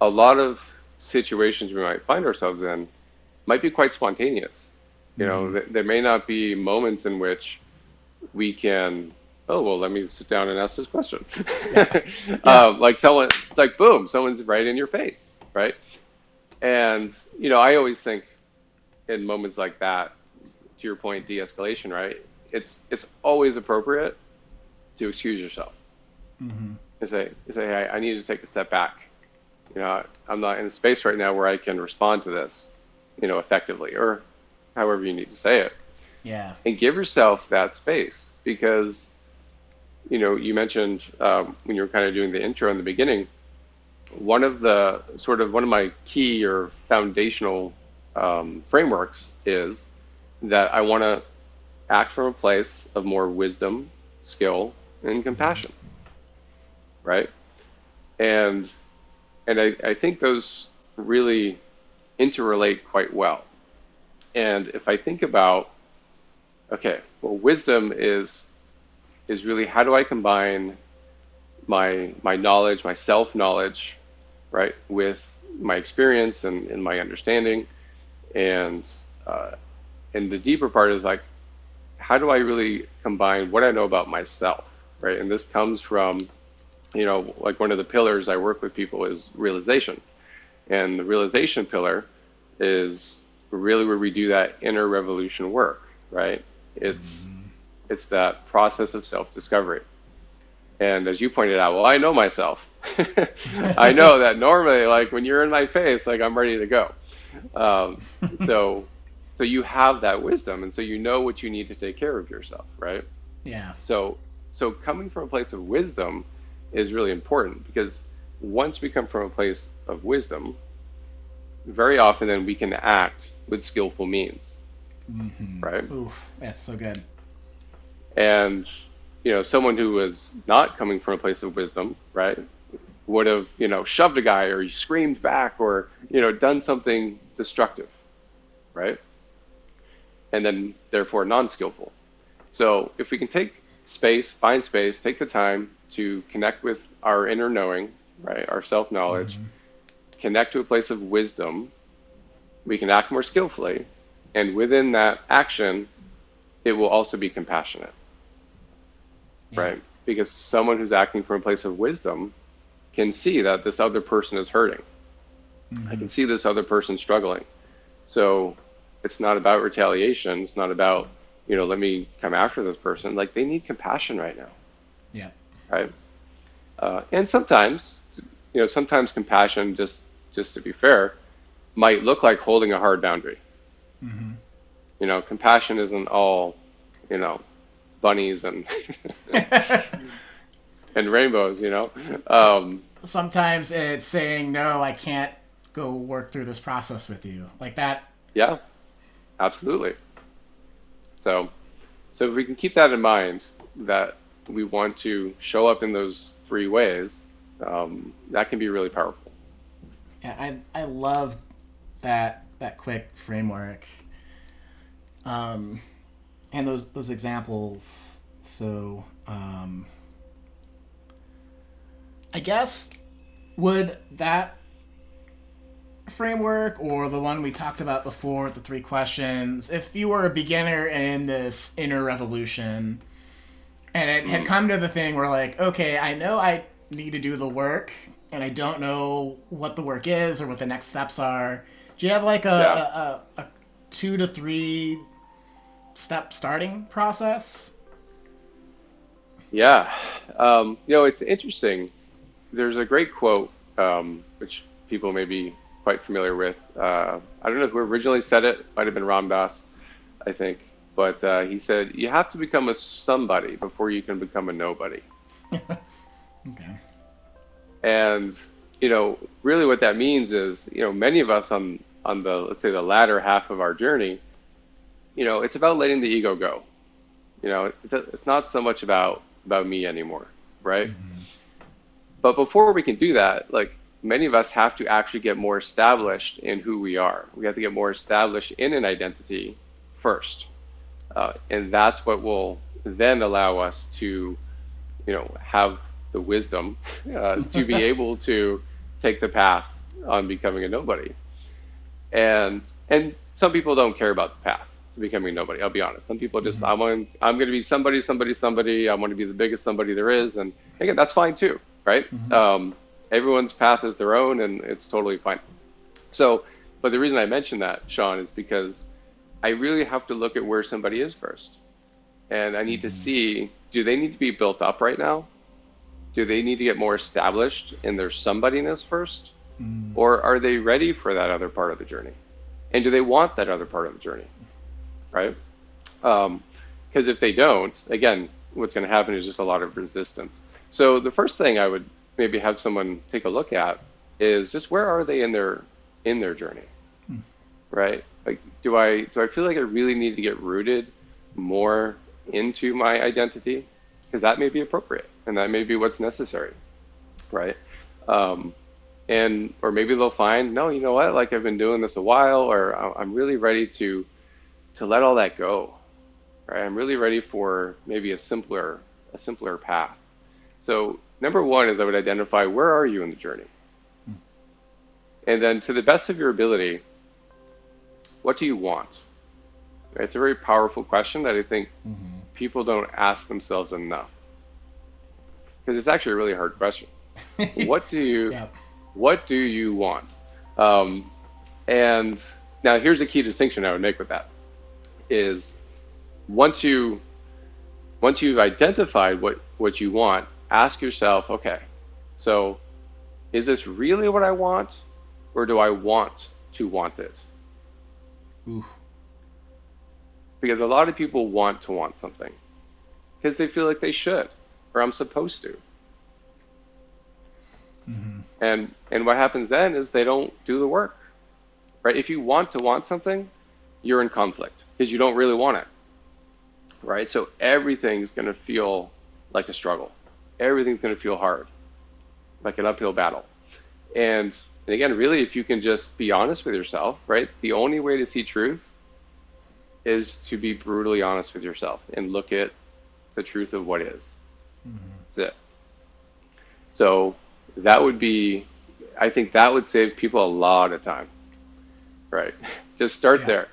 a lot of situations we might find ourselves in might be quite spontaneous. You know, mm-hmm. th- there may not be moments in which we can, oh, well, let me sit down and ask this question. Yeah. yeah. <laughs> Um, like someone, it's like, boom, someone's right in your face, right? And, you know, I always think in moments like that, to your point, de-escalation, right? It's, it's always appropriate to excuse yourself. Mm-hmm and say, say, hey, I need to take a step back. You know, I'm not in a space right now where I can respond to this, you know, effectively, or however you need to say it. Yeah. And give yourself that space because, you know, you mentioned um, when you were kind of doing the intro in the beginning, one of the sort of one of my key or foundational um, frameworks is that I want to act from a place of more wisdom, skill, and compassion right? And and I, I think those really interrelate quite well. And if I think about, okay, well, wisdom is is really how do I combine my my knowledge, my self knowledge, right, with my experience and, and my understanding, and uh, and the deeper part is like, how do I really combine what I know about myself, right? And this comes from you know, like one of the pillars I work with people is realization. And the realization pillar is really where we do that inner revolution work, right? It's mm-hmm. it's that process of self-discovery. And as you pointed out, well, I know myself. <laughs> I know that normally, like when you're in my face, like I'm ready to go. Um, so, so you have that wisdom, and so you know what you need to take care of yourself, right? Yeah. So, so coming from a place of wisdom, is really important because once we come from a place of wisdom, very often then we can act with skillful means. Mm-hmm. Right? Oof, that's so good. And, you know, someone who was not coming from a place of wisdom, right, would have, you know, shoved a guy or screamed back or, you know, done something destructive, right? And then therefore non skillful. So if we can take space, find space, take the time, to connect with our inner knowing, right, our self knowledge, mm-hmm. connect to a place of wisdom, we can act more skillfully. And within that action, it will also be compassionate, yeah. right? Because someone who's acting from a place of wisdom can see that this other person is hurting. Mm-hmm. I can see this other person struggling. So it's not about retaliation. It's not about, you know, let me come after this person. Like they need compassion right now. Yeah right? Uh, and sometimes, you know, sometimes compassion, just just to be fair, might look like holding a hard boundary. Mm-hmm. You know, compassion isn't all, you know, bunnies and <laughs> and rainbows. You know, um, sometimes it's saying no, I can't go work through this process with you like that. Yeah, absolutely. So, so if we can keep that in mind, that we want to show up in those three ways, um, that can be really powerful. Yeah, I I love that that quick framework. Um, and those those examples. So um, I guess would that framework or the one we talked about before, the three questions, if you were a beginner in this inner revolution and it had come to the thing where, like, okay, I know I need to do the work and I don't know what the work is or what the next steps are, do you have like a, Yeah. a, a, a two to three step starting process? Yeah. Um, you know, it's interesting. There's a great quote, um, which people may be quite familiar with. Uh, I don't know who originally said it, might have been Ram Dass, I think. But uh, he said, You have to become a somebody before you can become a nobody. <laughs> Okay. And, you know, really what that means is, you know, many of us on, on the, let's say, the latter half of our journey, you know, it's about letting the ego go. You know, it, it's not so much about, about me anymore, right? But before we can do that, like many of us have to actually get more established in who we are. We have to get more established in an identity first. Uh, and that's what will then allow us to, you know, have the wisdom uh, to be <laughs> able to take the path on becoming a nobody. And and some people don't care about the path to becoming nobody. I'll be honest. Some people just I want I'm going to be somebody, somebody, somebody. I want to be the biggest somebody there is, and again, that's fine too, right? Um, everyone's path is their own, and it's totally fine. So, but the reason I mention that, Shawn, is because I really have to look at where somebody is first, and I need to mm-hmm. see do they need to be built up right now? Do they need to get more established in their somebodyness first? Mm. Or are they ready for that other part of the journey? And do they want that other part of the journey? Right? Um, because if they don't, again, what's going to happen is just a lot of resistance. So the first thing I would maybe have someone take a look at is just where are they in their in their journey? Right? Like do I do I feel like I really need to get rooted more into my identity? Because that may be appropriate and that may be what's necessary. Right? Um, and or maybe they'll find no you know what like i've been doing this a while or i'm really ready to to let all that go right i'm really ready for maybe a simpler a simpler path so number one is i would identify where are you in the journey. And then to the best of your ability what do you want? It's a very powerful question that i think people don't ask themselves enough. Because it's actually a really hard question. <laughs> What do you Yeah. what do you want? Um, and now here's a key distinction I would make with that is once you once you've identified what what you want, ask yourself, okay, so is this really what I want, or do I want to want it? Oof. Because a lot of people want to want something because they feel like they should or I'm supposed to. Mm-hmm. And and what happens then is they don't do the work. Right? If you want to want something, you're in conflict because you don't really want it. Right? So everything's going to feel like a struggle. Everything's going to feel hard. Like an uphill battle. And and again, really if you can just be honest with yourself, right? The only way to see truth is to be brutally honest with yourself and look at the truth of what is. Mm-hmm. That's it. So that would be, I think that would save people a lot of time. Right. <laughs> Just start Yeah. there.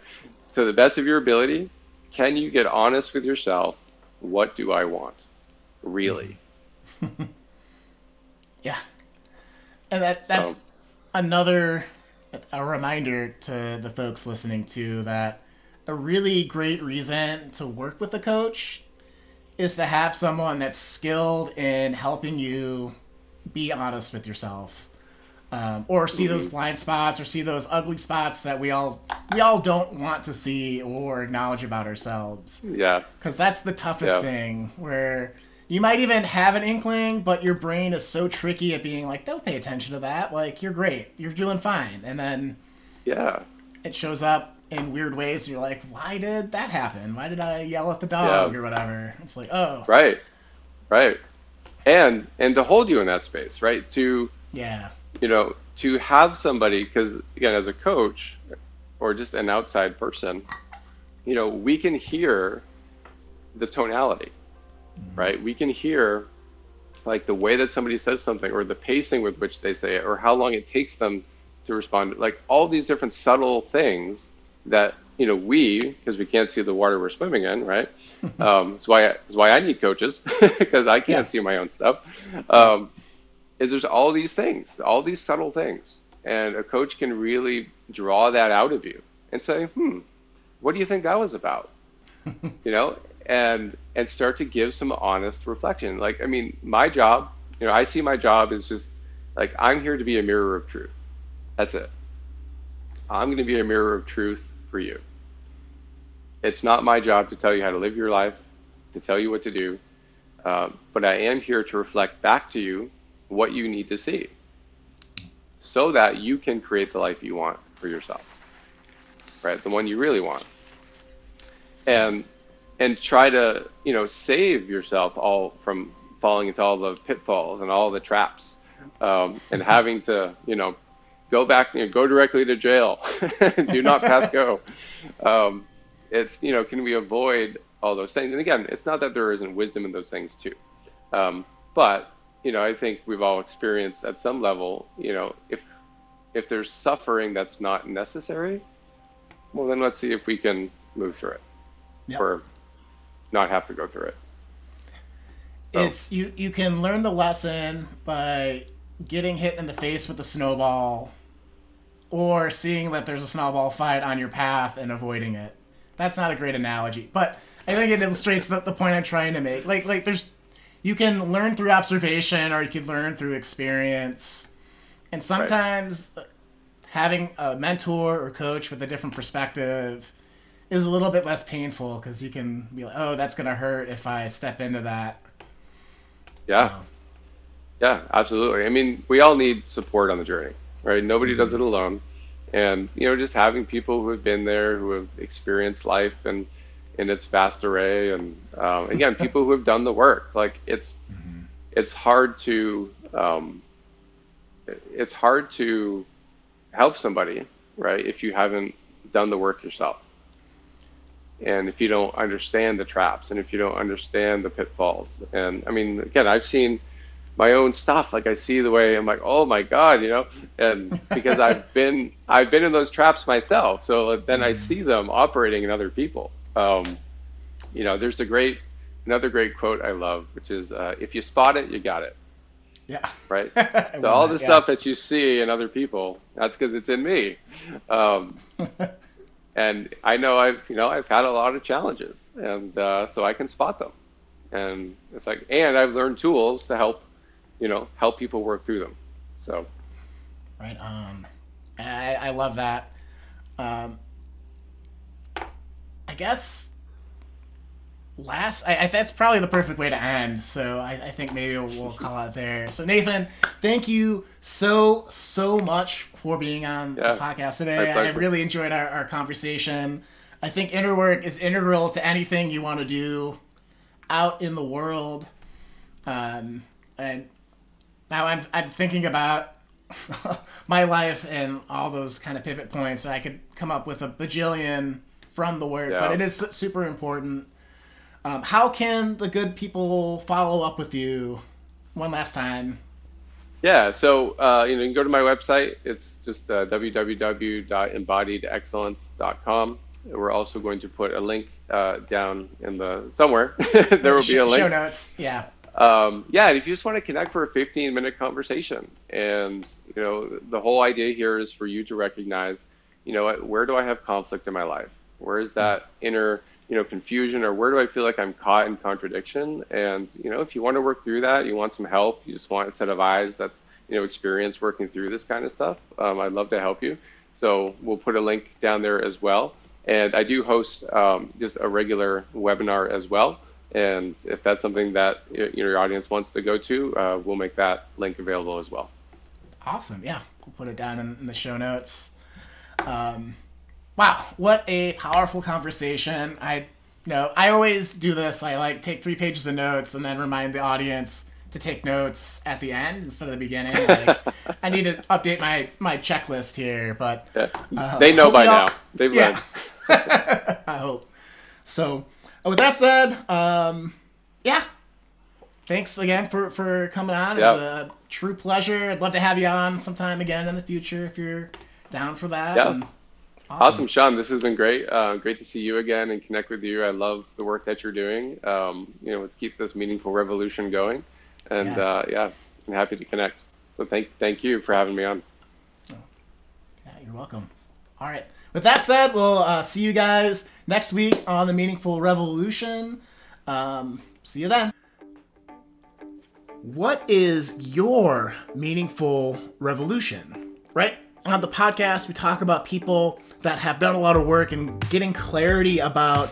To the best of your ability, can you get honest with yourself? What do I want? Really? Mm-hmm. <laughs> Yeah. And that that's So- another a reminder to the folks listening to that a really great reason to work with a coach is to have someone that's skilled in helping you be honest with yourself. Um, or see those blind spots or see those ugly spots that we all we all don't want to see or acknowledge about ourselves Yeah. because that's the toughest Yeah. thing where you might even have an inkling but your brain is so tricky at being like don't pay attention to that like you're great you're doing fine and then Yeah. it shows up in weird ways and you're like why did that happen why did i yell at the dog Yeah. or whatever it's like oh Right. Right. And and to hold you in that space, right? To yeah you know, to have somebody, because again, as a coach or just an outside person, you know, we can hear the tonality, right? We can hear like the way that somebody says something or the pacing with which they say it or how long it takes them to respond. Like all these different subtle things that you know we because we can't see the water we're swimming in right? <laughs> Um that's why that's why i need coaches <laughs> because i can't yeah. see my own stuff. Um is there's all these things all these subtle things and a coach can really draw that out of you and say hmm what do you think that was about? <laughs> You know? And and start to give some honest reflection like i mean my job you know i see my job is just like i'm here to be a mirror of truth that's it i'm going to be a mirror of truth for you. It's not my job to tell you how to live your life, to tell you what to do, um, but I am here to reflect back to you what you need to see so that you can create the life you want for yourself, right? The one you really want. And and try to, you know, save yourself all from falling into all the pitfalls and all the traps um, and <laughs> having to, you know, go back, you know, go directly to jail. <laughs> Do not pass go. Um, it's, you know, can we avoid all those things? And again, it's not that there isn't wisdom in those things too. Um, but, you know, I think we've all experienced at some level, you know, if, if there's suffering that's not necessary, well, then let's see if we can move through it yep. or not have to go through it. So. It's you. You can learn the lesson by getting hit in the face with a snowball or seeing that there's a snowball fight on your path and avoiding it. That's not a great analogy, but I think it illustrates the, the point I'm trying to make. Like like there's you can learn through observation or you can learn through experience. And sometimes right. having a mentor or coach with a different perspective is a little bit less painful because you can be like, oh, that's going to hurt if I step into that. Yeah. So. Yeah, absolutely. I mean, we all need support on the journey right? Nobody mm-hmm. does it alone. And, you know, just having people who have been there, who have experienced life and in its vast array. And um, <laughs> again, people who have done the work, like it's, mm-hmm. it's hard to, um, it's hard to help somebody, right? If you haven't done the work yourself. And if you don't understand the traps and if you don't understand the pitfalls. And I mean, again, I've seen, my own stuff. Like I see the way I'm like, oh my god, you know, and <laughs> because I've been I've been in those traps myself. So then I mm-hmm. see them operating in other people. Um, you know, there's a great another great quote I love, which is uh, if you spot it, you got it. Yeah. Right. <laughs> so all the yeah. stuff that you see in other people, that's because it's in me. Um, <laughs> and I know I've you know I've had a lot of challenges, and uh, so I can spot them. And it's like, and I've learned tools to help you know, help people work through them. So, right on. I, I love that. Um, I guess last I, I, that's probably the perfect way to end so i, I think maybe we'll, we'll, call it there so nathan thank you so so much for being on yeah, the podcast today i really enjoyed our, our conversation i think inner work is integral to anything you want to do out in the world um, and now I'm I'm thinking about <laughs> my life and all those kind of pivot points. I could come up with a bajillion from the work, yeah. but it is super important. Um, how can the good people follow up with you one last time? Yeah, so uh, you know you can go to my website. It's just uh, www.embodiedexcellence.com. We're also going to put a link uh, down in the somewhere. <laughs> there will be a link. Show notes. Yeah um, yeah, if you just want to connect for a 15 minute conversation, and you know, the whole idea here is for you to recognize, you know, where do I have conflict in my life? Where is that inner, you know, confusion, or where do I feel like I'm caught in contradiction? And you know, if you want to work through that, you want some help, you just want a set of eyes that's you know, experience working through this kind of stuff. Um, I'd love to help you. So we'll put a link down there as well. And I do host um, just a regular webinar as well. And if that's something that you know, your audience wants to go to, uh, we'll make that link available as well. Awesome. Yeah. We'll put it down in, the show notes. Um, wow. What a powerful conversation. I know I always do this. I like take three pages of notes and then remind the audience to take notes at the end instead of the beginning. <laughs> Like, I need to update my, my checklist here, but yeah. uh, they know by now. They've yeah. learned. <laughs> I hope. So, with that said, um, yeah, thanks again for for coming on. Yeah. It was a true pleasure. I'd love to have you on sometime again in the future if you're down for that. Yeah. And Awesome, Shawn. This has been great. Uh, great to see you again and connect with you. I love the work that you're doing. Um, you know, let's keep this meaningful revolution going. And Yeah. uh, yeah, I'm happy to connect. So thank thank you for having me on. Yeah, you're welcome. All right. With that said, we'll uh, see you guys next week on the Meaningful Revolution. Um, see you then. What is your meaningful revolution? Right? On the podcast, we talk about people that have done a lot of work and getting clarity about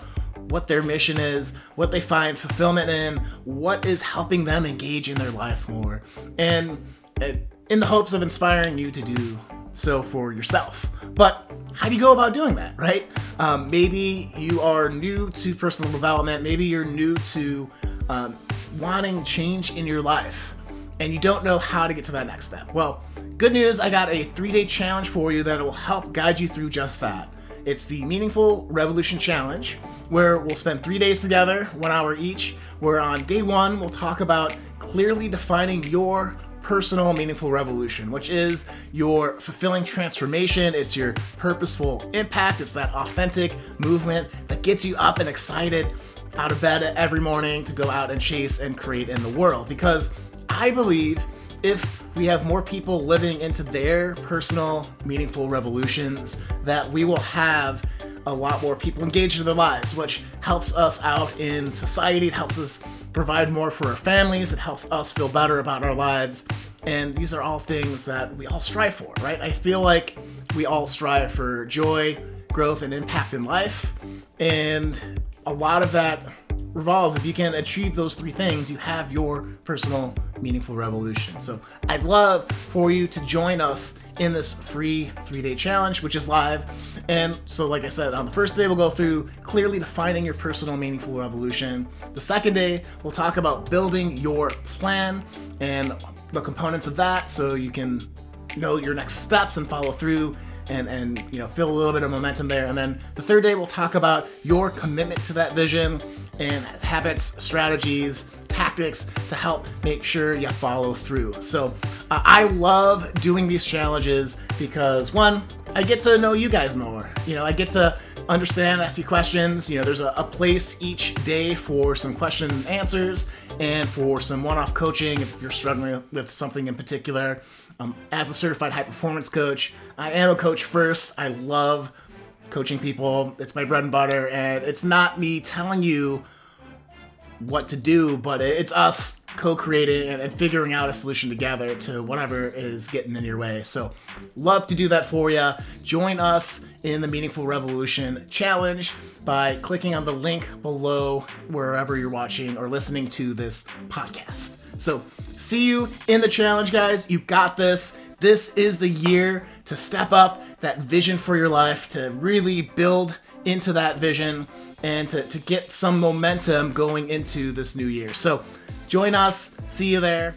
what their mission is, what they find fulfillment in, what is helping them engage in their life more. And in the hopes of inspiring you to do so for yourself. But how do you go about doing that, right? Um, maybe you are new to personal development, maybe you're new to um, wanting change in your life, and you don't know how to get to that next step. Well, good news, I got a three day challenge for you that will help guide you through just that. It's the Meaningful Revolution Challenge, where we'll spend three days together, one hour each. Where on day one, we'll talk about clearly defining your personal meaningful revolution, which is your fulfilling transformation. It's your purposeful impact. It's that authentic movement that gets you up and excited out of bed every morning to go out and chase and create in the world. Because I believe if we have more people living into their personal meaningful revolutions, that we will have a lot more people engaged in their lives, which helps us out in society. It helps us provide more for our families. It helps us feel better about our lives. And these are all things that we all strive for, right? I feel like we all strive for joy, growth, and impact in life. And a lot of that revolves if you can achieve those three things, you have your personal meaningful revolution. So I'd love for you to join us in this free three day challenge, which is live. And so, like I said, on the first day, we'll go through clearly defining your personal meaningful revolution. The second day, we'll talk about building your plan and the components of that so you can know your next steps and follow through and and you know feel a little bit of momentum there and then the third day we'll talk about your commitment to that vision and habits strategies tactics to help make sure you follow through so uh, i love doing these challenges because one i get to know you guys more you know i get to understand ask you questions you know there's a, a place each day for some question and answers and for some one-off coaching if you're struggling with something in particular um, as a certified high performance coach, I am a coach first. I love coaching people. It's my bread and butter, and it's not me telling you what to do, but it's us co-creating and, and figuring out a solution together to whatever is getting in your way. So, love to do that for you. Join us in the Meaningful Revolution Challenge by clicking on the link below wherever you're watching or listening to this podcast. So, see you in the challenge, guys. You got this. This is the year to step up that vision for your life, to really build into that vision, and to, to get some momentum going into this new year. So join us. See you there.